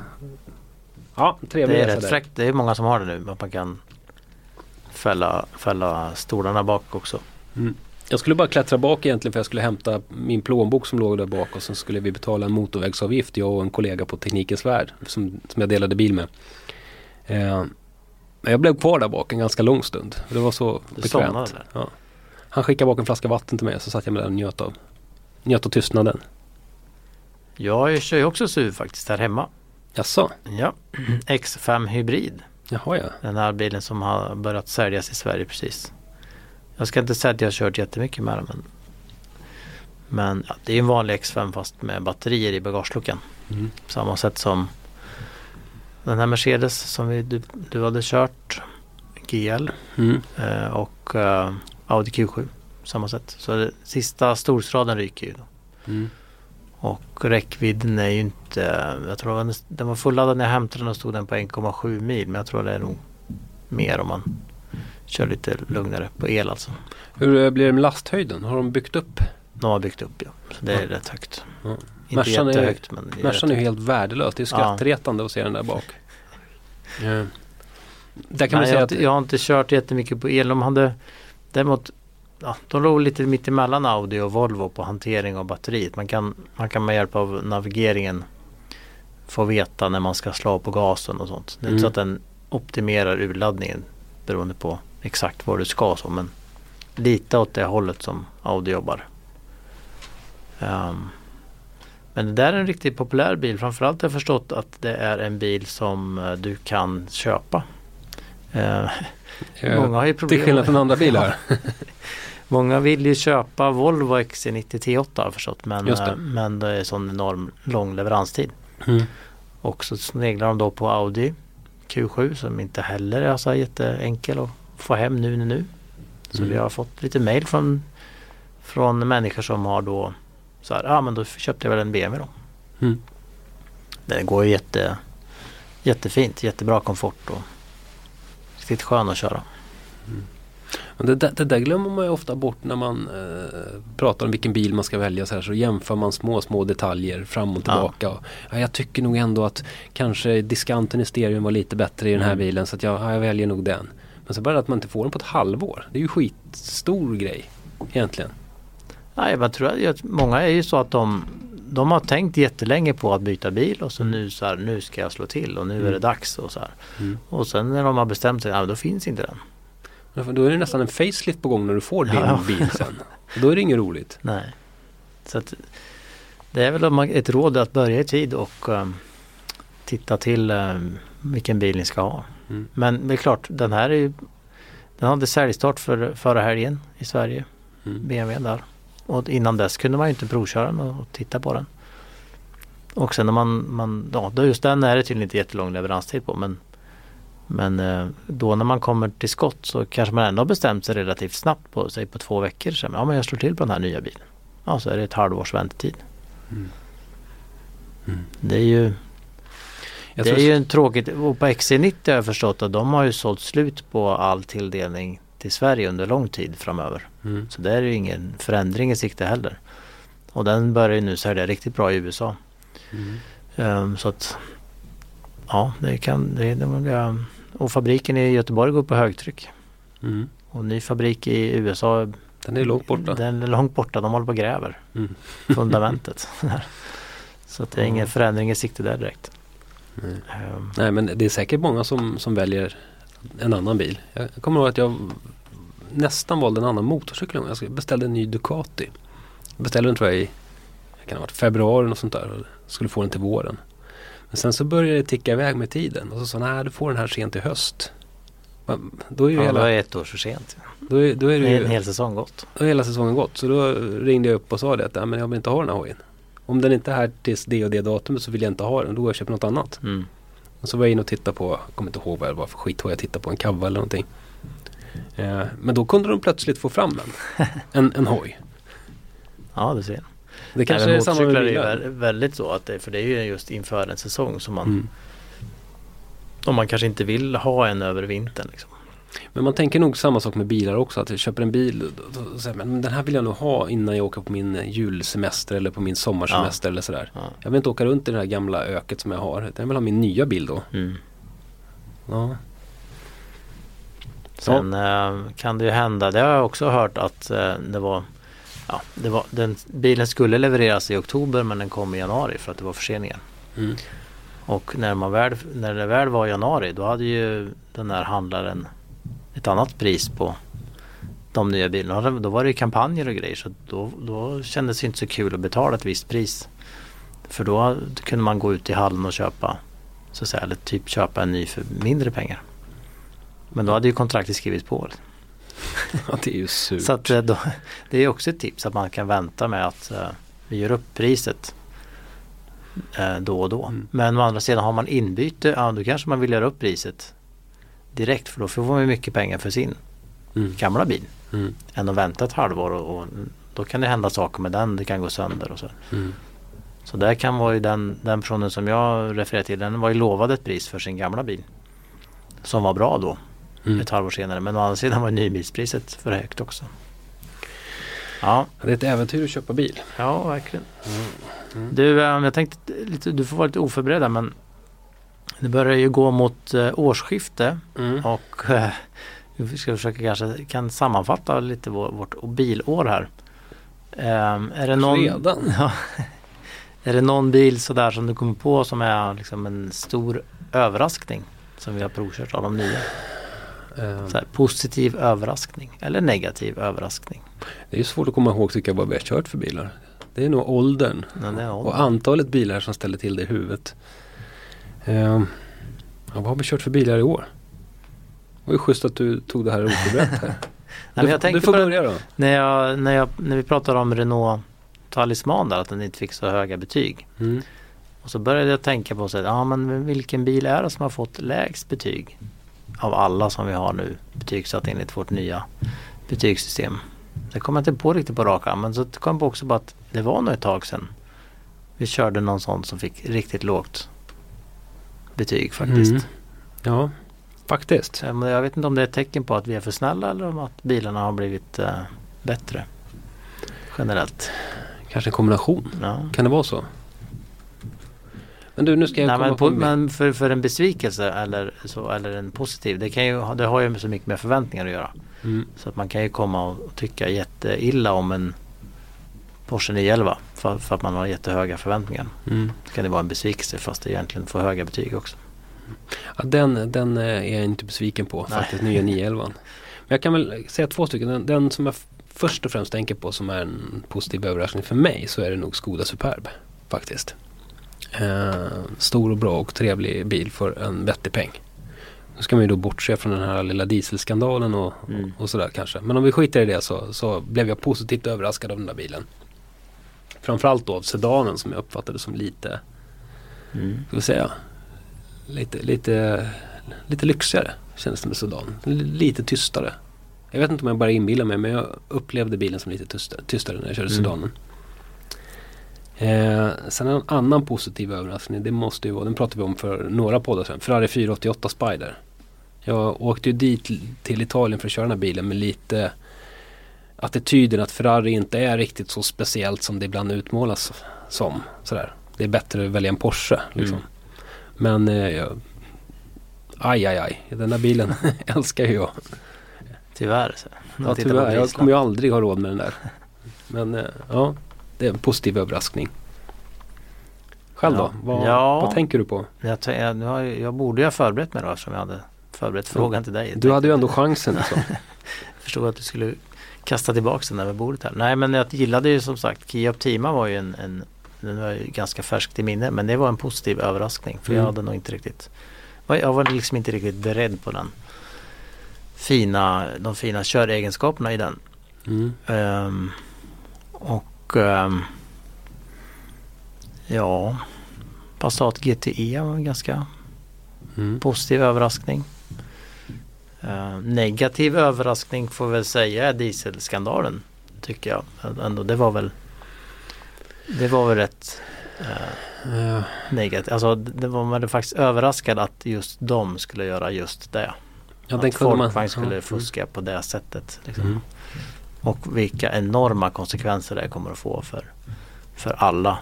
Ja, trevlig Det är rätt fräckt. Det är många som har det nu. Att man kan fälla, fälla stolarna bak också. Mm. Jag skulle bara klättra bak egentligen för jag skulle hämta min plånbok som låg där bak och sen skulle vi betala en motorvägsavgift jag och en kollega på Teknikens Värld som, som jag delade bil med. Eh, men jag blev kvar där bak en ganska lång stund. Det var så Du bekvämt. Ja. Han skickade bak en flaska vatten till mig så satt jag med där och njöt av, njöt av tystnaden. Jag kör ju också SUV faktiskt här hemma. Jaså? Ja, X5 Hybrid. Jaha ja. Den här bilen som har börjat säljas i Sverige precis. Jag ska inte säga att jag har kört jättemycket med den men Men ja, det är en vanlig X5 fast med batterier i bagageluckan. Mm. På samma sätt som den här Mercedes som vi, du, du hade kört. GL Mm. eh, och eh, Audi Q7. Samma sätt. Så det, sista storstraden ryker ju. Mm. Och räckvidden är ju inte, jag tror den, den var fulladdad när jag hämtade den och stod den på 1,7 mil. Men jag tror det är nog mer om man kör lite lugnare på el alltså. Hur eh, blir det med lasthöjden? Har de byggt upp? De har byggt upp ja. Så det är Ja. rätt högt. Ja. Inte Mercan är- jättehögt men det är Mercan är helt värdelös. Det är Ja. skrattretande att se den där bak. Ja. Där kan man Nej, jag, säga har att inte, jag har inte kört jättemycket på el. De hade däremot ja, de låg lite mitt emellan Audi och Volvo på hantering av batteriet. Man kan, man kan med hjälp av navigeringen få veta när man ska slå på gasen och sånt. Det är Mm. inte så att den optimerar urladdningen beroende på exakt var du ska så men lite åt det hållet som Audi jobbar. Ehm, men det där är en riktigt populär bil. Framförallt har jag förstått att det är en bil som eh, du kan köpa. Eh, många har ju problem. till skillnad från andra bilar. Många vill ju köpa Volvo XC90 T8 har jag förstått men, det. eh, men det är sån enorm lång leveranstid. Mm. Och så sneglar de då på Audi Q7 som inte heller är så jätteenkel att få hem nu nu nu. Så Mm. vi har fått lite mail från, från människor som har då så här, ja ah, men då köpte jag väl en BMW då. Mm. Det går ju jätte, jättefint, jättebra komfort och riktigt skön att köra. Men det, där- det där glömmer man ju ofta bort när man eh, pratar om vilken bil man ska välja. Så, här, så jämför man små, små detaljer fram och Ja. tillbaka. Och, ja, jag tycker nog ändå att kanske diskanten i stereon var lite bättre i den här Mm. bilen. Så att jag, ja, jag väljer nog den. Men så bara att man inte får den på ett halvår. Det är ju skitstor grej egentligen. Nej, men tror jag, att många är ju så att de, de har tänkt jättelänge på att byta bil och så nu så här, nu ska jag slå till och nu är det Mm. dags och så här. Mm. Och sen när de har bestämt sig, ja, då finns inte den. Ja, Då är det nästan en facelift på gång när du får din Ja. bil sen. Då är det inget roligt. Nej. Så att, det är väl ett råd att börja i tid och um, titta till um, vilken bil ni ska ha. Mm. Men det är klart, den här är ju, den hade säljstart för, förra helgen i Sverige, Mm. BMW där. Och innan dess kunde man ju inte provköra den och, titta på den. Och sen när man, man ja, då just den är det tydligen inte jättelång leveranstid på men men eh, då när man kommer till skott så kanske man ändå har bestämt sig relativt snabbt på sig på två veckor. Så, ja men jag slår till på den här nya bilen. Ja så är det ett halvårs väntetid. Mm. Mm. Det är ju, Jag det är ju en tråkigt. Och på XC90 har jag förstått att de har ju sålt slut på all tilldelning till Sverige under lång tid framöver. Mm. Så det är ju ingen förändring i sikte heller. Och den börjar ju nu sälja riktigt bra i USA. Mm. Ehm, så att ja, det kan det, det, det, Och fabriken i Göteborg går på högtryck. Mm. Och ny fabrik i USA Den är långt borta. Den är långt borta, de håller på och gräver Mm. fundamentet. så att det är ingen förändring i sikte där direkt. Ehm, Nej men det är säkert många som, som väljer en annan bil. Jag kommer ihåg att jag nästan valde en annan motorcykel. Jag beställde en ny Ducati. Jag beställde den tror jag i det kan ha varit februari och sånt där. Och skulle få den till våren. Men sen så började det ticka iväg med tiden. Och så sa nej du får den här sent i höst. Men Då är ju Ja, det hela, var ett år för sent. då är, då är det Det är en ju, hel säsong gått. då är hela säsongen gått. Så då ringde jag upp och sa det att "Nej, men jag vill inte ha den här hojen. Om den inte är här tills det och det datumet så vill jag inte ha den. Då går jag och köper något annat. Mm. Och så var jag inne och tittade på, jag kommer inte ihåg vad det var för skithoj jag tittade på, en Kava eller någonting. Eh, men då kunde de plötsligt få fram en, en, en hoj. Ja, du ser. Det kanske Nej, är samma med är bilar. vä- väldigt så att det, för det är ju just inför en säsong som man Mm. om man kanske inte vill ha en över vintern. Liksom. Men man tänker nog samma sak med bilar också. Att jag köper en bil då, säger men den här vill jag nog ha innan jag åker på min julsemester eller på min sommarsemester eller sådär. Ja. Jag vill inte åka runt i det här gamla öket som jag har. Jag vill ha min nya bil då. Mm. Ja. Sen eh, kan det ju hända, det har jag också hört att eh, det var Ja, det var, den, bilen skulle levereras i oktober men den kom i januari för att det var förseningar. Mm. Och när, man väl, när det väl var januari då hade ju den här handlaren ett annat pris på de nya bilarna. Då var det ju kampanjer och grejer så då, då kändes det inte så kul att betala ett visst pris. För då kunde man gå ut i hallen och köpa så att säga, eller typ köpa en ny för mindre pengar. Men då hade ju kontraktet skrivits på. ja, det är ju surt. Så att, eh, då, det är också ett tips att man kan vänta med att eh, vi gör upp priset eh, då och då. Mm. Men å andra sidan har man inbyte, ja då kanske man vill göra upp priset direkt för då får man ju mycket pengar för sin mm. gamla bil. Mm. Än att vänta ett halvår och, och då kan det hända saker med den, det kan gå sönder och så. Mm. Så där kan vara ju den, den personen som jag refererar till, den var ju lovad ett pris för sin gamla bil. Som var bra då, Mm. ett halvår senare. Men å andra sidan var nybilspriset för högt också. Ja, Det är ett äventyr att köpa bil. ja verkligen. Mm. Du, eh, jag tänkte lite, du får vara lite oförberedd men det börjar ju gå mot eh, årsskifte Mm. och eh, vi ska försöka kanske kan sammanfatta lite vår, vårt bilår här. Ehm, är det någon, Redan? Ja. Är det någon bil sådär som du kommer på som är liksom en stor överraskning som vi har provkört av de nya? Eh, Så här, positiv överraskning eller negativ överraskning? Det är ju svårt att komma ihåg tycker jag vad vi har kört för bilar. Det är nog åldern det är och antalet bilar som ställer till det i huvudet. Eh, ja, vad har vi kört för bilar i år? Det var ju schysst att du tog det här oförberett här. Nej, du, du får börja då. När, jag, när, jag, när vi pratade om Renault Talisman där att den inte fick så höga betyg. Mm. Och så började jag tänka på så att, ja men vilken bil är det som har fått lägst betyg? Av alla som vi har nu betygsatt enligt vårt nya betygssystem. Det kommer jag inte på riktigt på rak arm men så kom jag på också på att det var nog ett tag sedan vi körde någon sån som fick riktigt lågt betyg faktiskt. Mm. Ja, faktiskt. Men jag vet inte om det är ett tecken på att vi är för snälla eller om att bilarna har blivit eh, bättre generellt. Kanske en kombination. Ja. Kan det vara så? Men du, nu ska jag Nej, komma men, på, men för, för en besvikelse eller, så, eller en positiv, det, kan ju, det har ju så mycket med förväntningar att göra. Mm. Så att man kan ju komma och tycka jätteilla om en Porsche 911 för, för att man har jättehöga förväntningar. Mm. Då kan det vara en besvikelse fast det egentligen får höga betyg också. Ja, den, den eh, är jag inte besviken på Nej. faktiskt, nya 911. Men jag kan väl säga två stycken. Den, den som jag först och främst tänker på som är en positiv överraskning för mig så är det nog Skoda Superb faktiskt. Eh, stor och bra och trevlig bil för en vettig peng. Nu ska man ju då bortse från den här lilla dieselskandalen och, Mm. och sådär kanske. Men om vi skiter i det så, så blev jag positivt överraskad av den där bilen. Framförallt då av sedanen som jag uppfattade som lite Mm. ska vi säga, lite, lite, lite lyxigare kändes det med Sudan. L- Lite tystare. Jag vet inte om jag bara inbillar mig men jag upplevde bilen som lite tystare, tystare när jag körde Mm. Sudanen. Eh, sen en annan positiv överraskning, det måste ju vara, den pratade vi om för några poddar sedan, Ferrari 488 Spider. Jag åkte ju dit till Italien för att köra den här bilen med lite attityden att Ferrari inte är riktigt så speciellt som det ibland utmålas som. Sådär. Det är bättre att välja en Porsche. Liksom. Mm. Men eh, jag, aj aj aj, den här bilen älskar ju jag. Tyvärr. Så. Ja, tyvärr, jag kommer ju aldrig ha råd med den där. Men eh, ja, det är en positiv överraskning. Själv då? Vad, Ja. vad tänker du på? Jag, jag, nu har, jag jag borde ju ha förberett mig då eftersom jag hade förberett frågan till dig. Du hade ju ändå chansen. Alltså. Jag förstod att du skulle kasta tillbaka den där med bordet här. Nej men jag gillade ju som sagt Kia Optima var ju en, en den var ju ganska färskt i minne men det var en positiv överraskning för jag Mm. hade nog inte riktigt jag var liksom inte riktigt beredd på den fina, de fina köregenskaperna i den. Mm. Ehm, och ja Passat GTE var en ganska Mm. positiv överraskning. Eh, negativ överraskning får väl säga är dieselskandalen. Tycker jag. Ändå, det var väl Det var väl rätt eh, negativt. Alltså det var man faktiskt överraskad att just de skulle göra just det. ja, att. Folkvagn skulle ja. fuska på det sättet. Liksom. Mm. Och vilka enorma konsekvenser det kommer att få för, för alla.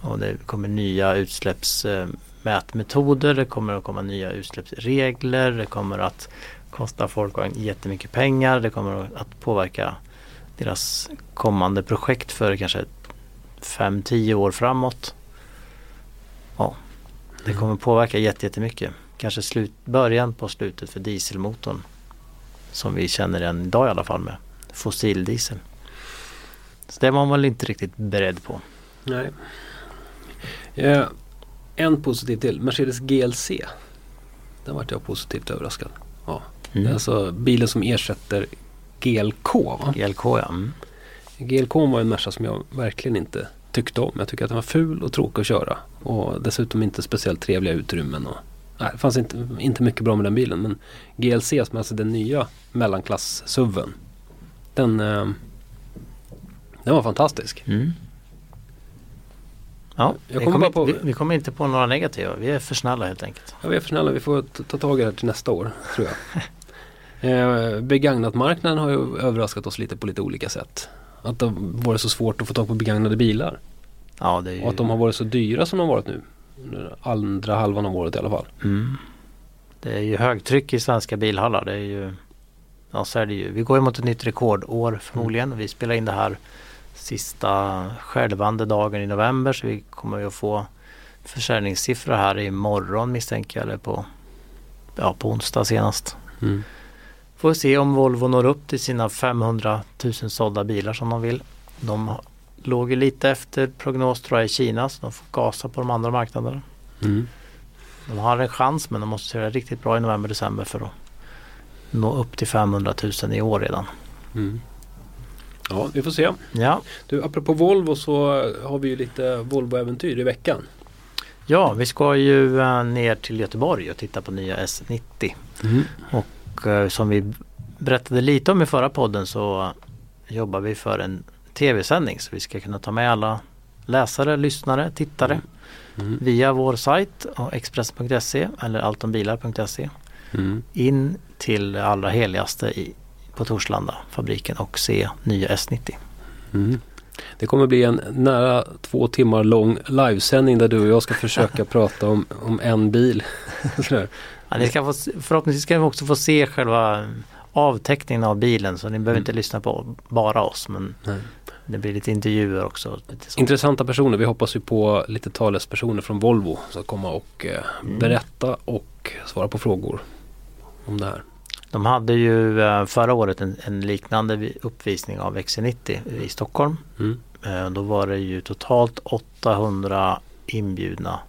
Och det kommer nya utsläppsmätmetoder, det kommer att komma nya utsläppsregler, det kommer att kosta Folkvagn jättemycket pengar, det kommer att påverka deras kommande projekt för kanske 5-10 år framåt. Ja, det kommer påverka jätte- jättemycket. Kanske slut, början på slutet för dieselmotorn. Som vi känner den idag i alla fall med fossildiesel. Så det var man väl inte riktigt beredd på. Nej. Eh, en positiv till. Mercedes GLC. Den vart jag positivt överraskad. Det är Mm. alltså bilen som ersätter GLK. Va? GLK ja. Mm. GLK var en Merca som jag verkligen inte tyckte om. Jag tycker att den var ful och tråkig att köra. Och dessutom inte speciellt trevliga utrymmen. Och, nej, det fanns inte, inte mycket bra med den bilen. Men GLC som är alltså den nya mellanklass-SUVen. Den, eh, den var fantastisk. Mm. Ja, vi, kommer på- vi, vi kommer inte på några negativa. Vi är för snälla helt enkelt. Ja, vi är för snälla. Vi får ta tag i det här till nästa år, tror jag. eh, begagnatmarknaden har ju överraskat oss lite på lite olika sätt. Att det har varit så svårt att få tag på begagnade bilar. Ja, det är ju... Och att de har varit så dyra som de har varit nu. Andra halvan av året i alla fall. mm. det är ju högtryck i svenska bilhallar. Det är ju... Ja, så är det ju. Vi går ju mot ett nytt rekordår förmodligen. Vi spelar in det här sista skälvande dagen i november. Så vi kommer ju att få försäljningssiffror här imorgon misstänker jag. Eller på, ja, på onsdag senast. Mm. Får se om Volvo når upp till sina 500 000 sålda bilar som de vill. De låg ju lite efter prognos tror jag i Kina så de får gasa på de andra marknaderna. Mm. De har en chans men de måste göra riktigt bra i november-december för att nå upp till 500 000 i år redan. Mm. Ja, vi får se. Ja, Du, apropå Volvo så har vi ju lite Volvo-äventyr i veckan. ja vi ska ju eh, ner till Göteborg och titta på nya S90. Mm. Och eh, som vi berättade lite om i förra podden så jobbar vi för en tv-sändning så vi ska kunna ta med alla läsare, lyssnare, tittare Mm. via vår sajt Express.se eller altonbilar.se Mm. in till det allra heligaste i, på Torslanda fabriken och se nya S90. Mm. Det kommer bli en nära två timmar lång livesändning där du och jag ska försöka prata om, om en bil. Ja, ni ska få, förhoppningsvis ska ni också få se själva avteckningen av bilen så ni behöver Mm. inte lyssna på bara oss men Nej. det blir lite intervjuer också. Lite. Intressanta personer. Vi hoppas ju på lite talespersoner från Volvo som komma och eh, Mm. berätta och svara på frågor om det här. De hade ju eh, förra året en, en liknande vi- uppvisning av XC90 i Stockholm. Mm. Eh, Då var det ju totalt 800 inbjudna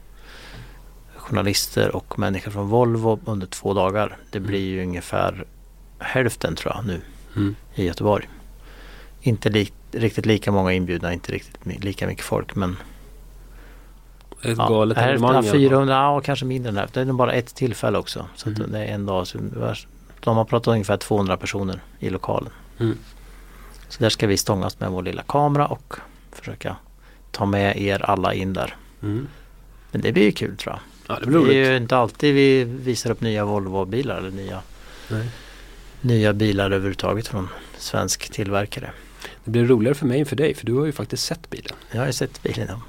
journalister och människor från Volvo under två dagar. Det blir ju ungefär hälften tror jag nu Mm. i Göteborg. Inte li- riktigt lika många inbjudna, inte riktigt lika mycket folk men Ett ja, galet hälften, evenemang. ja, i alla fall. 400, ja kanske mindre än hälften. Det är bara ett tillfälle också. Så Mhm. det är en dag. Så de har pratat ungefär 200 personer i lokalen. Mm. Så där ska vi stångas med vår lilla kamera och försöka ta med er alla in där. Mm. Men det blir ju kul tror jag. Ja, det Det blir är roligt. ju inte alltid vi visar upp nya Volvo-bilar eller nya, Nej. nya bilar överhuvudtaget från svensk tillverkare. Det blir roligare för mig än för dig för du har ju faktiskt sett bilen. Jag har ju sett bilen. ja.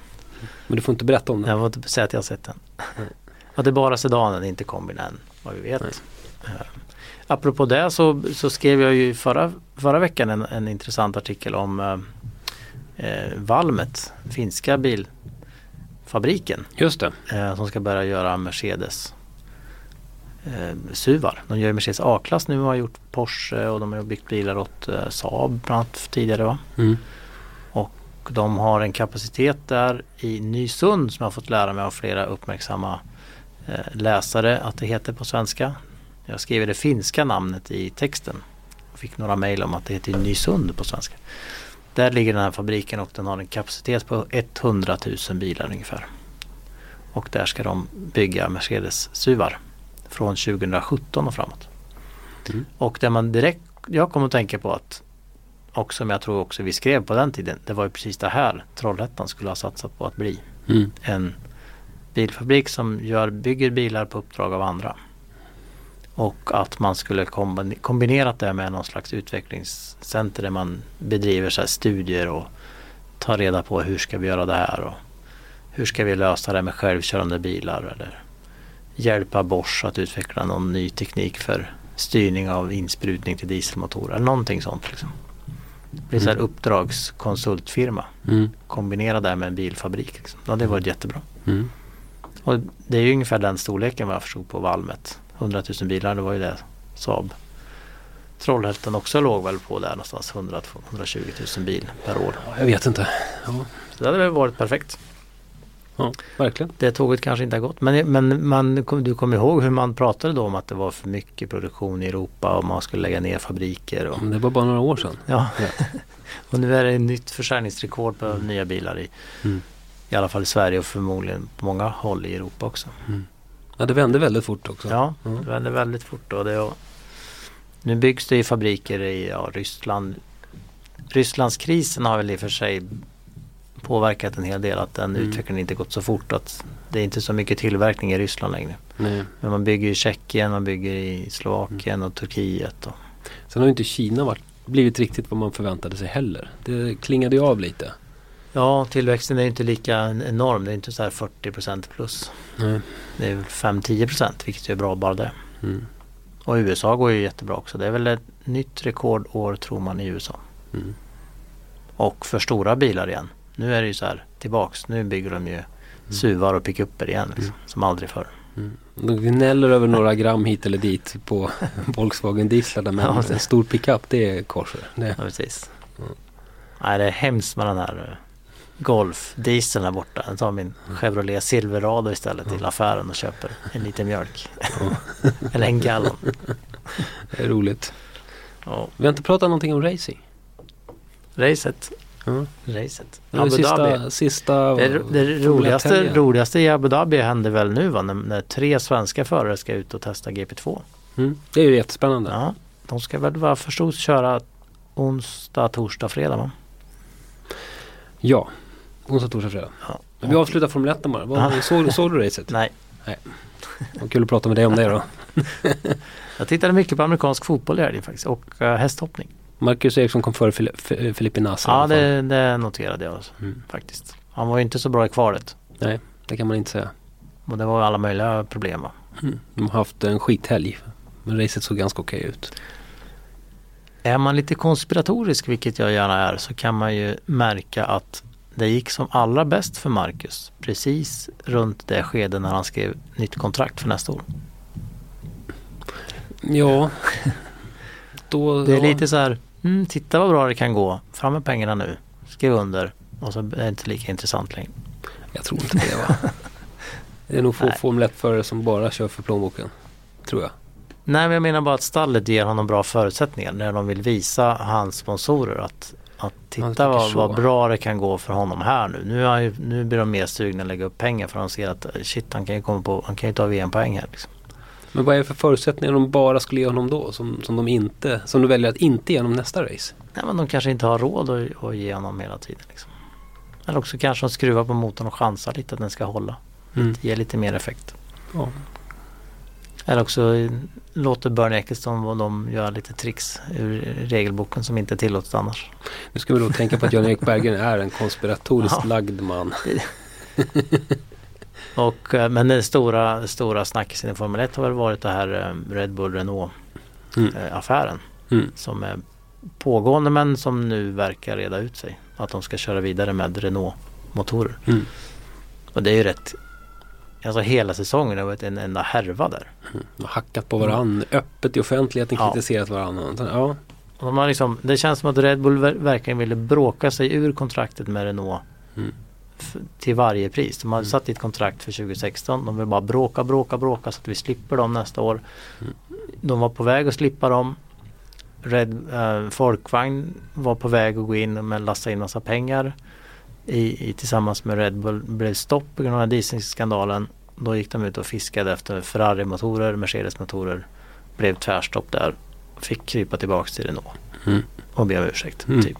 Men du får inte berätta om den. Jag får inte säga att jag har sett den. Nej. Och det är bara sedanen, inte kombin än vad vi vet. Nej. Eh, apropå det så, så skrev jag ju förra, förra veckan en, en intressant artikel om eh, eh, Valmet, finska fabriken Just det. eh, som ska börja göra Mercedes eh, SUVar. De gör Mercedes A-klass nu och har gjort Porsche och de har byggt bilar åt eh, Saab bland annat tidigare. Va? Mm. Och de har en kapacitet där i Nysund som jag har fått lära mig av flera uppmärksamma eh, läsare att det heter på svenska. Jag skriver det finska namnet i texten. Jag fick några mejl om att det heter Nysund på svenska. Där ligger den här fabriken och den har en kapacitet på 100 000 bilar ungefär. Och där ska de bygga Mercedes SUVar från 2017 och framåt. Mm. Och det man direkt, jag kommer att tänka på att och som jag tror också vi skrev på den tiden. Det var ju precis det här Trollhättan skulle ha satsat på att bli. Mm. En bilfabrik som gör, bygger bilar på uppdrag av andra. Och att man skulle kombine- kombinerat det med någon slags utvecklingscenter där man bedriver så studier och tar reda på hur ska vi göra det här och hur ska vi lösa det med självkörande bilar eller hjälpa Bosch att utveckla någon ny teknik för styrning av insprutning till dieselmotorer eller någonting sånt. Liksom. Blir så här uppdragskonsultfirma. Mm. Kombinera det med en bilfabrik. Liksom. Ja, det var jättebra. Mm. Och det är ju ungefär den storleken vad jag förstod på Valmet. 100 000 bilar, det var ju det Saab. Trollhättan också låg väl på där någonstans 100 120 000 bil per år. Ja, jag vet inte. Ja, Så det hade varit perfekt. Ja verkligen. Det tåget kanske inte har gått. Men, men man, du kommer ihåg hur man pratade då om att det var för mycket produktion i Europa och man skulle lägga ner fabriker. Och, Men det var bara några år sedan. ja. Ja. och nu är det ett nytt försäljningsrekord på nya bilar i, Mm. i alla fall i Sverige och förmodligen på många håll i Europa också. Ja, det vände väldigt fort också. Ja, Mm. det vänder väldigt fort. Och det, och nu byggs det i fabriker i ja, Ryssland. Rysslandskrisen har väl i och för sig påverkat en hel del. Att den Mm. utvecklingen inte gått så fort. Att det är inte så mycket tillverkning i Ryssland längre. Nej. Men man bygger i Tjeckien, man bygger i Slovakien och Turkiet. Och, Sen har ju inte Kina varit, blivit riktigt vad man förväntade sig heller. Det klingade ju av lite. ja, tillväxten är inte lika enorm. Det är inte så här 40% plus. Nej. Det är väl 5-10% vilket är bra bara det. Mm. Och USA går ju jättebra också. Det är väl ett nytt rekordår tror man i USA. Mm. Och för stora bilar igen. Nu är det ju så här tillbaks. Nu bygger de ju SUVar och pickuper igen liksom, som aldrig förr. Mm. De gnäller över några gram hit eller dit på Volkswagen dieslarna men Ja, en stor pickup det är korser. Det, Ja, precis. Mm. Nej, det är hemskt med den här eh, Golf dieseln där borta. Jag tar min Chevrolet Silverado istället till affären och köper en liten mjölk. Eller en gallon. det är roligt. Ja. Vi har inte pratat någonting om racing. Racet. Ja. Racet. Det var Abu Dhabi. sista, sista Det, det roligaste, roligaste i Abu Dhabi händer väl nu va? När, när tre svenska förare ska ut och testa GP2. Mm. Det är ju jättespännande. Ja, de ska väl vad jag förstod köra onsdag, torsdag, fredag va? Ja. Onsdag, torsdag, fredag. Ja. Men Vi avslutar Formel 1 bara. Ja. såg, såg du racet? Nej, Vad kul att prata med dig om det då. jag tittade mycket på amerikansk fotboll i helgen faktiskt och uh, hästhhoppning. Marcus Eriksson kom före Fili- F- Felipe Nasser. i Ja, det, det noterade jag Mm. faktiskt. Han var ju inte så bra i kvalet. Nej, det kan man inte säga. Och det var alla möjliga problem va? Mm. De har haft en skithelg. Men racet såg ganska okej ut. Är man lite konspiratorisk, vilket jag gärna är, så kan man ju märka att det gick som allra bäst för Marcus precis runt det skede när han skrev nytt kontrakt för nästa år. Ja. Då, Det är lite så här, mm, titta vad bra det kan gå, fram med pengarna nu, skriv under och så är det inte lika intressant längre. Jag tror inte det va. Det är nog få. Formel 1-förare som bara kör för plånboken. Tror jag. Nej men jag menar bara att stallet ger honom bra förutsättningar när de vill visa hans sponsorer att, att titta vad, vad bra det kan gå för honom här nu. Nu, ju, nu blir de mer sugna att lägga upp pengar för de ser att eh, shit han kan ju komma på, han kan ju ta VM-poäng här. Liksom. Men vad är det för förutsättningar de bara skulle ge honom då? Som, som de inte, som du väljer att inte ge honom nästa race? Nej men de kanske inte har råd att, att ge honom hela tiden. Liksom. Eller också kanske de skruvar på motorn och chansar lite att den ska hålla. Mm. Ge lite mer effekt. Ja. Eller också eh, låter Bernie Eccleston och de göra lite tricks ur regelboken som inte är tillåtet annars. Nu ska vi då tänka på att Jan-Erik Berggren är en konspiratoriskt Ja. lagd man. Och, eh, men den stora, stora snackisen i Formel 1 har väl varit det här eh, Red Bull Renault Mm. eh, affären. Mm. Som är pågående men som nu verkar reda ut sig. Att de ska köra vidare med Renault motorer. Mm. Och det är ju rätt, alltså hela säsongen har varit en enda härva där. De har hackat på varandra, öppet i offentligheten Ja. kritiserat varandra. Ja, Och har liksom, det känns som att Red Bull ver- verkligen ville bråka sig ur kontraktet med Renault Mm. Till varje pris. De hade satt i ett kontrakt för 2016. De vill bara bråka, bråka, bråka så att vi slipper dem nästa år. Mm. De var på väg att slippa dem. Red, eh, Folkvagn var på väg att gå in men lasta in massa pengar i, i, tillsammans med Red Bull. blev stopp på grund av dieselskandalen. Då gick de ut och fiskade efter Ferrari-motorer, Mercedes-motorer. Blev tvärstopp där. Fick krypa tillbaks till Renault Mm. och be om ursäkt. Mm. Typ.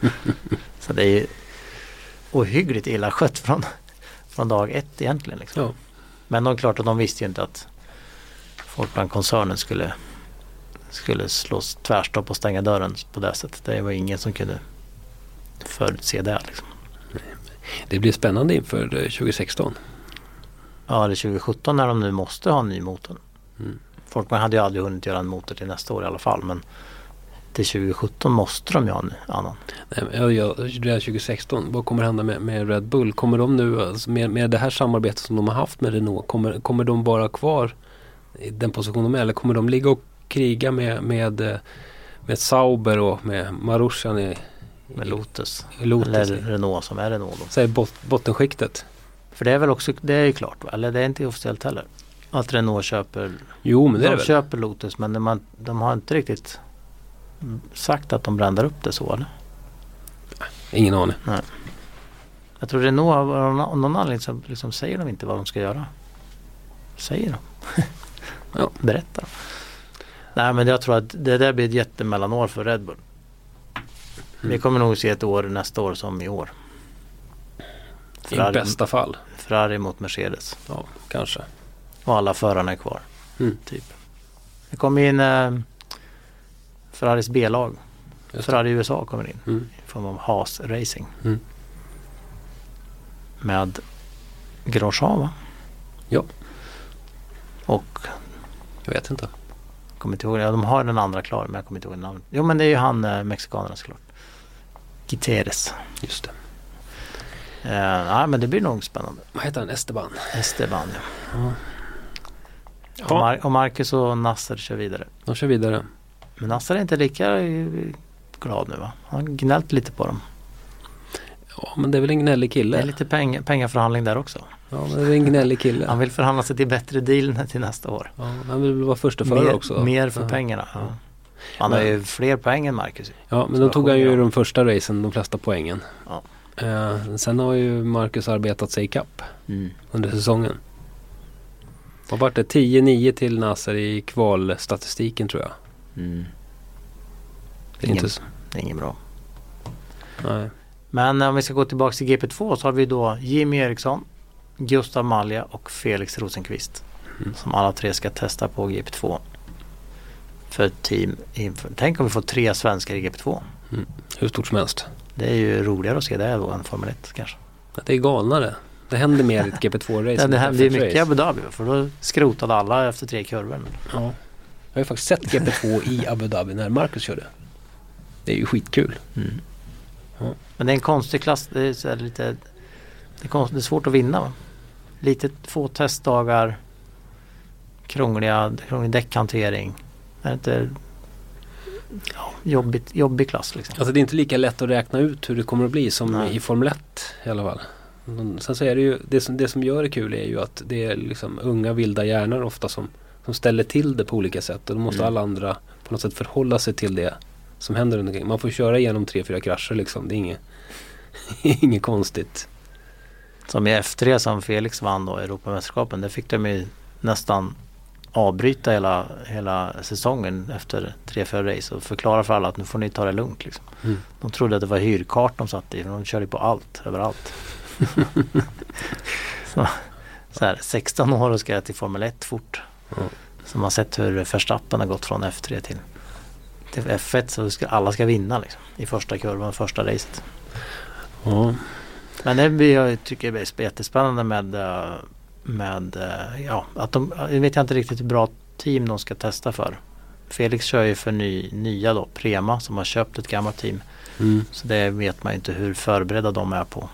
Så det är ju ohyggligt illa skött från, från dag ett egentligen. Liksom. ja. Men de, klart att de visste ju inte att Folkvagn-koncernen skulle, skulle slås tvärstopp och stänga dörren på det sättet. Det var ingen som kunde förutse det. Liksom. Det blir spännande inför eh, 2016. Ja, det är 2017 när de nu måste ha en ny motor. Mm. Folkvagn hade ju aldrig hunnit göra en motor till nästa år i alla fall. Men till 2017 måste de ju ha en annan. Nej, jag, redan 2016, vad kommer hända med, med Red Bull? Kommer de nu, alltså med, med det här samarbetet som de har haft med Renault, kommer, kommer de vara kvar i den position de är? Eller kommer de ligga och kriga med, med, eh, med Sauber och med Marushan i, Med Lotus. Lotus? Eller Renault som är Renault då. Säg bot, bottenskiktet. För det är väl också, det är ju klart, va? eller det är inte officiellt heller. Att Renault köper, Jo men det är de det väl? köper Lotus men har- de har inte riktigt sagt att de brändar upp det så eller? Ingen aning. Jag tror Renault av någon, anledning så liksom säger de inte vad de ska göra. Säger de? Ja. Berättar de? Nej men jag tror att det där blir ett jättemellanår för Red Bull. Vi Mm. kommer nog se ett år nästa år som i år. I bästa fall. Ferrari mot Mercedes. Ja, kanske. Och alla förarna är kvar. Mm. Typ. Det kommer in eh, Ferraris B-lag. Ferrari USA kommer in. Mm. I form av Haas Racing. Mm. Med Grosjean va? Ja. Och Jag vet inte. kommer inte ihåg, ja, de har den andra klar men jag kommer inte ihåg namnet. Jo men det är ju han eh, mexikanerna såklart. Gutierrez. Just det. Eh, ja men det blir nog spännande. Vad heter han? Esteban? Esteban ja. Ja. Och, Mar- och Marcus och Nasser kör vidare. De kör vidare. Men Nasser är inte lika eh, glad nu va? Han har gnällt lite på dem. Ja, men det är väl en gnällig Det kille. är lite peng- pengaförhandling där också. Ja, men det är en gnällig kille. Han vill förhandla sig till bättre deal till nästa år. Ja, han vill vara första förare också. mer för ja. pengarna. Ja. Han har ju fler poäng än Marcus. Ja, men då tog han ju de första racen, de flesta poängen. Ja. Eh, sen har ju Marcus arbetat sig ikapp Mm. under säsongen. Vad vart det? 10-9 till Nasser i kvalstatistiken tror jag. Mm. Det är Ingen- inte så. Det är inget bra. Nej. Men om vi ska gå tillbaka till GP2 så har vi då Jimmy Eriksson, Gustav Malja och Felix Rosenqvist. Mm. Som alla tre ska testa på GP2. För ett team. inför- Tänk om vi får tre svenskar i GP2. Hur stort som helst. Det är ju roligare att se det då än Formel 1 kanske. Det är galnare. Det händer mer i ett GP2-race. Det, det ett hände ju F1 mycket i. Abu Dhabi för då skrotade alla efter tre kurvor. Ja. Jag har ju faktiskt sett GP2 i Abu Dhabi när Marcus körde. Det är ju skitkul. Mm. Ja. Men det är en konstig klass. Det är, så lite, det är, konst, det är svårt att vinna. Va? Lite få testdagar. Krångliga, krånglig däckhantering. Är det inte ja, jobbigt, jobbig klass liksom. Alltså det är inte lika lätt att räkna ut hur det kommer att bli som Nej. i Formel 1 i alla fall. Men Sen så är det ju, det som, det som gör det kul är ju att det är liksom unga vilda hjärnor ofta som, som ställer till det på olika sätt. Och då måste Mm. alla andra på något sätt förhålla sig till det som händer runt omkring. Man får köra igenom tre, fyra krascher liksom. Det är inget, inget konstigt. Som i F3 som Felix vann då, Europamästerskapen. Där fick de ju nästan avbryta hela, hela säsongen efter tre, fyra race och förklara för alla att nu får ni ta det lugnt. Liksom. Mm. De trodde att det var hyrkart de satt i de körde på allt, överallt. så, så här, 16 år och ska till Formel 1 fort. Ja. Så man har sett hur Verstappen har gått från F3 till, till F1 så ska, alla ska vinna liksom, i första kurvan, första racet. Ja. Men det blir, jag tycker det är jättespännande med, eh, med eh, ja, att de, jag vet jag inte riktigt hur bra team de ska testa för. Felix kör ju för ny, nya då, Prema som har köpt ett gammalt team. Mm. Så det vet man ju inte hur förberedda de är på.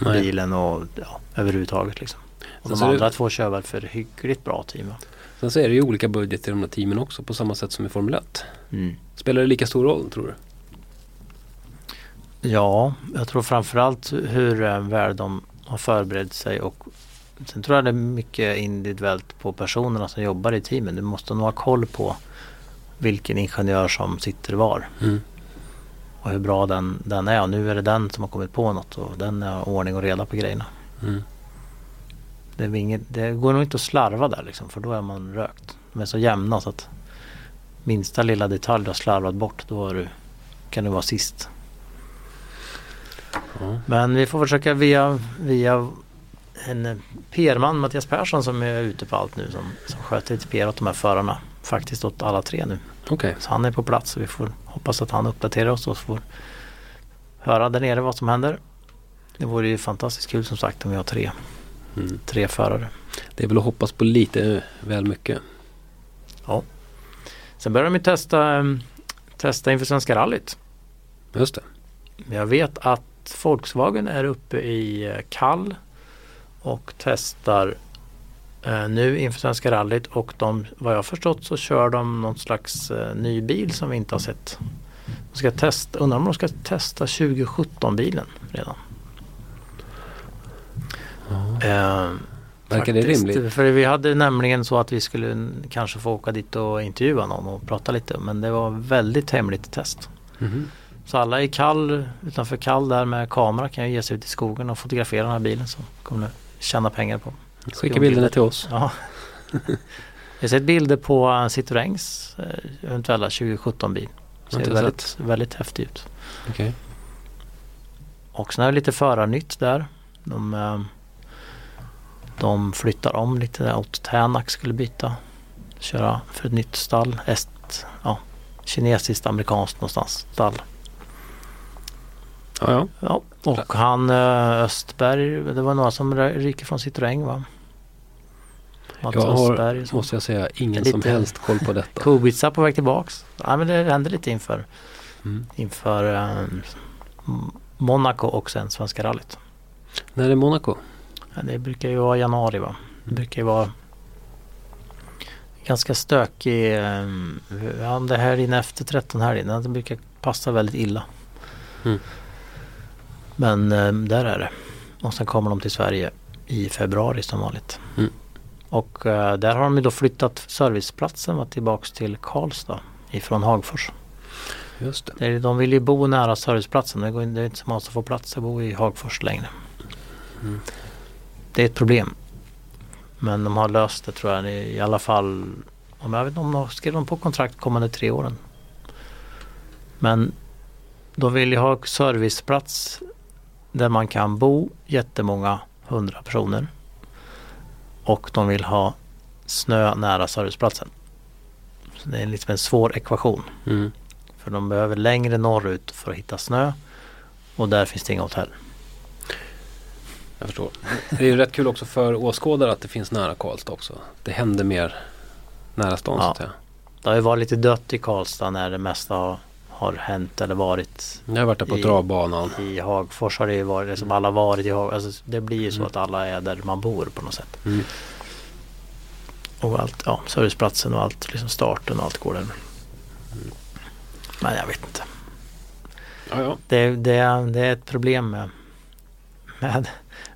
Nej. bilen och ja, överhuvudtaget. Liksom. Och Sen de så är det- andra två kör väl för hyggligt bra team. Sen så är det ju olika budget i de här teamen också på samma sätt som i Formel 1. Mm. Spelar det lika stor roll tror du? Ja, jag tror framförallt hur eh, väl de har förberett sig och sen tror jag det är mycket individuellt på personerna som jobbar i teamen. Du måste nog ha koll på vilken ingenjör som sitter var Mm. och hur bra den, den är. Och nu är det den som har kommit på något och den har ordning och reda på grejerna. Mm. Det, inget, det går nog inte att slarva där liksom, för då är man rökt. De är så jämna så att minsta lilla detalj du har slarvat bort då du, kan du vara sist. Ja. Men vi får försöka via, via en PR-man, Mattias Persson som är ute på allt nu som, som sköter lite PR åt de här förarna. Faktiskt åt alla tre nu. Okej, Så han är på plats och vi får hoppas att han uppdaterar oss och får höra där nere vad som händer. Det vore ju fantastiskt kul som sagt om vi har tre, mm. tre förare. det är väl att hoppas på lite väl mycket. Sen börjar de ju testa, eh, testa inför Svenska rallyt. Just det. Jag vet att Volkswagen är uppe i eh, Kall och testar eh, nu inför Svenska rallyt och de, vad jag förstått så kör de någon slags eh, ny bil som vi inte har sett. De ska testa, undrar om de ska testa 2017 bilen redan. Ja. Eh, Verkar det rimligt? För vi hade nämligen så att vi skulle kanske få åka dit och intervjua någon och prata lite men det var väldigt hemligt test. Mhm. Så alla i Kall, utanför Kall där med kamera kan ju ge sig ut i skogen och fotografera den här bilen som kommer att tjäna pengar på. Skicka bilderna till oss. Ja. Jag har sett bilder på eh, Citroëns eh, eventuella 2017 bil. Ser Inte väldigt, väldigt häftig ut. Okej. Och sen är det lite förarnytt där. De, eh, de flyttar om lite där. Otto Tänak skulle byta. Köra för ett nytt stall. Est, ja, kinesiskt, amerikanskt någonstans stall. Ja, ja. Ja, och han eh, Östberg, det var några som ry- ryker från Citroën va? Mats Jag har, Östberg. måste jag säga, ingen som helst koll på detta. Kubica på väg tillbaks. Ja, men det hände lite inför, Mm. inför eh, Monaco och sen Svenska rallyt. När är Monaco? Ja, det brukar ju vara januari va? Det brukar ju vara ganska stökig, eh, ja, det här inne efter 13 här det brukar passa väldigt illa. Mm. Men eh, där är det. Och sen kommer de till Sverige i februari som vanligt. Mm. Och eh, där har de ju då flyttat serviceplatsen va, tillbaks till Karlstad ifrån Hagfors. Just det. De vill ju bo nära serviceplatsen. Det är inte så många som får plats att bo i Hagfors längre. Mm. Det är ett problem. Men de har löst det tror jag. I alla fall, om jag vet inte om de skrev de på kontrakt kommande tre åren. Men de vill ju ha serviceplats där man kan bo jättemånga hundra personer. Och de vill ha snö nära serviceplatsen. Så det är liksom en svår ekvation. Mm. För de behöver längre norrut för att hitta snö. Och där finns det inga hotell. Jag förstår. Det är ju rätt kul också för åskådare att det finns nära Karlstad också. Det händer mer nära stan så Ja. att säga. Det har ju varit lite dött i Karlstad när det mesta har, har hänt eller varit. Jag har varit där på I- travbanan. I Hagfors har det ju varit, som alla varit i Hagfors. Alltså, det blir ju så Mm. att alla är där man bor på något sätt. Mm. Och allt, ja, serviceplatsen och allt, liksom starten och allt går där. Men jag vet inte. Ja, ja. Det, det, det är ett problem med, med,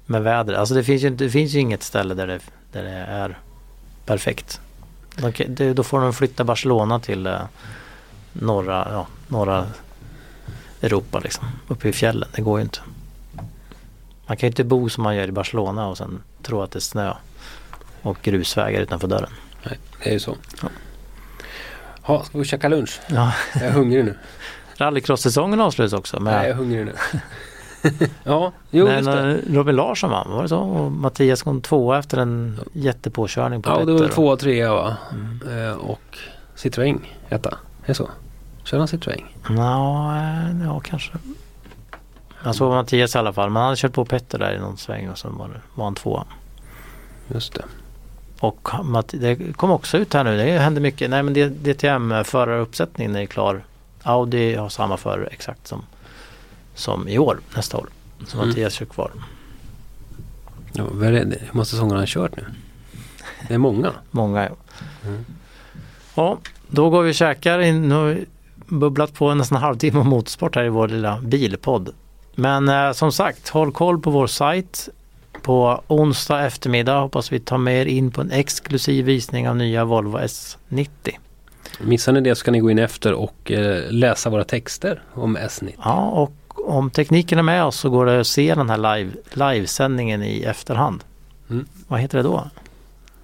med vädret. Alltså det finns ju, det finns ju inget ställe där det, där det är perfekt. De, då får de flytta Barcelona till eh, norra, ja, norra Europa liksom. Uppe i fjällen. Det går ju inte. Man kan ju inte bo som man gör i Barcelona och sen tro att det är snö och grusvägar utanför dörren. Nej, det är ju så. Ja. Ja, ska vi käka lunch? Ja. Jag är hungrig nu. Rallycross-säsongen avslutas också med Nej, jag är hungrig nu. ja, jo Men Robin Larsson vann, var det så? Och Mattias kom tvåa efter en jättepåkörning på Ja, det var tvåa, trea va? Mm. Eh, och Citroën etta. Är det så? Kör han Citroën? Ja, eh, ja, kanske. Jag såg Mattias i alla fall. Men han hade kört på Petter där i någon sväng och sen var, det, var han tvåa. Just det. Och det kom också ut här nu. Det hände mycket. Nej men DTM-föraruppsättningen är klar. Audi har samma förare exakt som, som i år, nästa år. Så Mm. Mattias kör kvar. Ja, vad är det? Hur många säsonger har han kört nu? Det är många. Många ja. Mm. Ja, då går vi och käkar. In, nu har vi bubblat på nästan en halvtimme om motorsport här i vår lilla bilpodd. Men eh, som sagt, håll koll på vår sajt. På onsdag eftermiddag hoppas vi ta med er in på en exklusiv visning av nya Volvo S90. Missar ni det så kan ni gå in efter och eh, läsa våra texter om S90. Ja, och om tekniken är med oss så går det att se den här live, livesändningen i efterhand. Mm. Vad heter det då?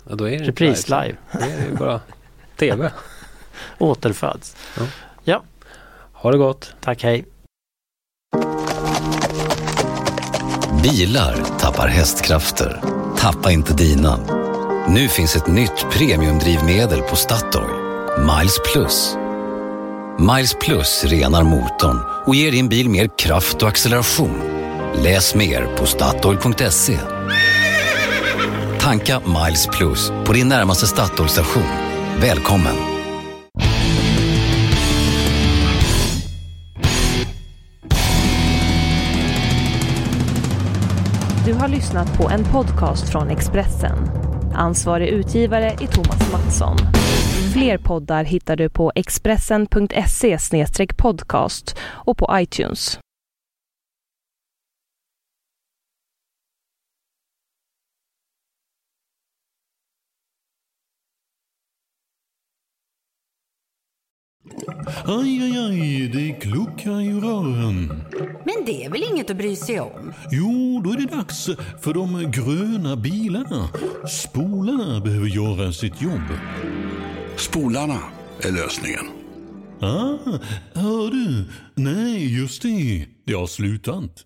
Ja, då är det Repris live. live. Det är ju bara TV. Återföds. Ha det gott. Tack, hej. Bilar tappar hästkrafter. Tappa inte dina. Nu finns ett nytt premiumdrivmedel på Statoil. Miles Plus. Miles Plus renar motorn och ger din bil mer kraft och acceleration. Läs mer på Statoil.se. Tanka Miles Plus på din närmaste Statoil-station. Välkommen! Du har lyssnat på en podcast från Expressen. Ansvarig utgivare är Thomas Mattsson. Fler poddar hittar du på expressen.se podcast och på iTunes. Aj, aj, aj, det kluckar i rören. Men det är väl inget att bry sig om? Jo, då är det dags för de gröna bilarna. Spolarna behöver göra sitt jobb. Spolarna är lösningen. Ah, hör du? Nej, just det. Det har slutat.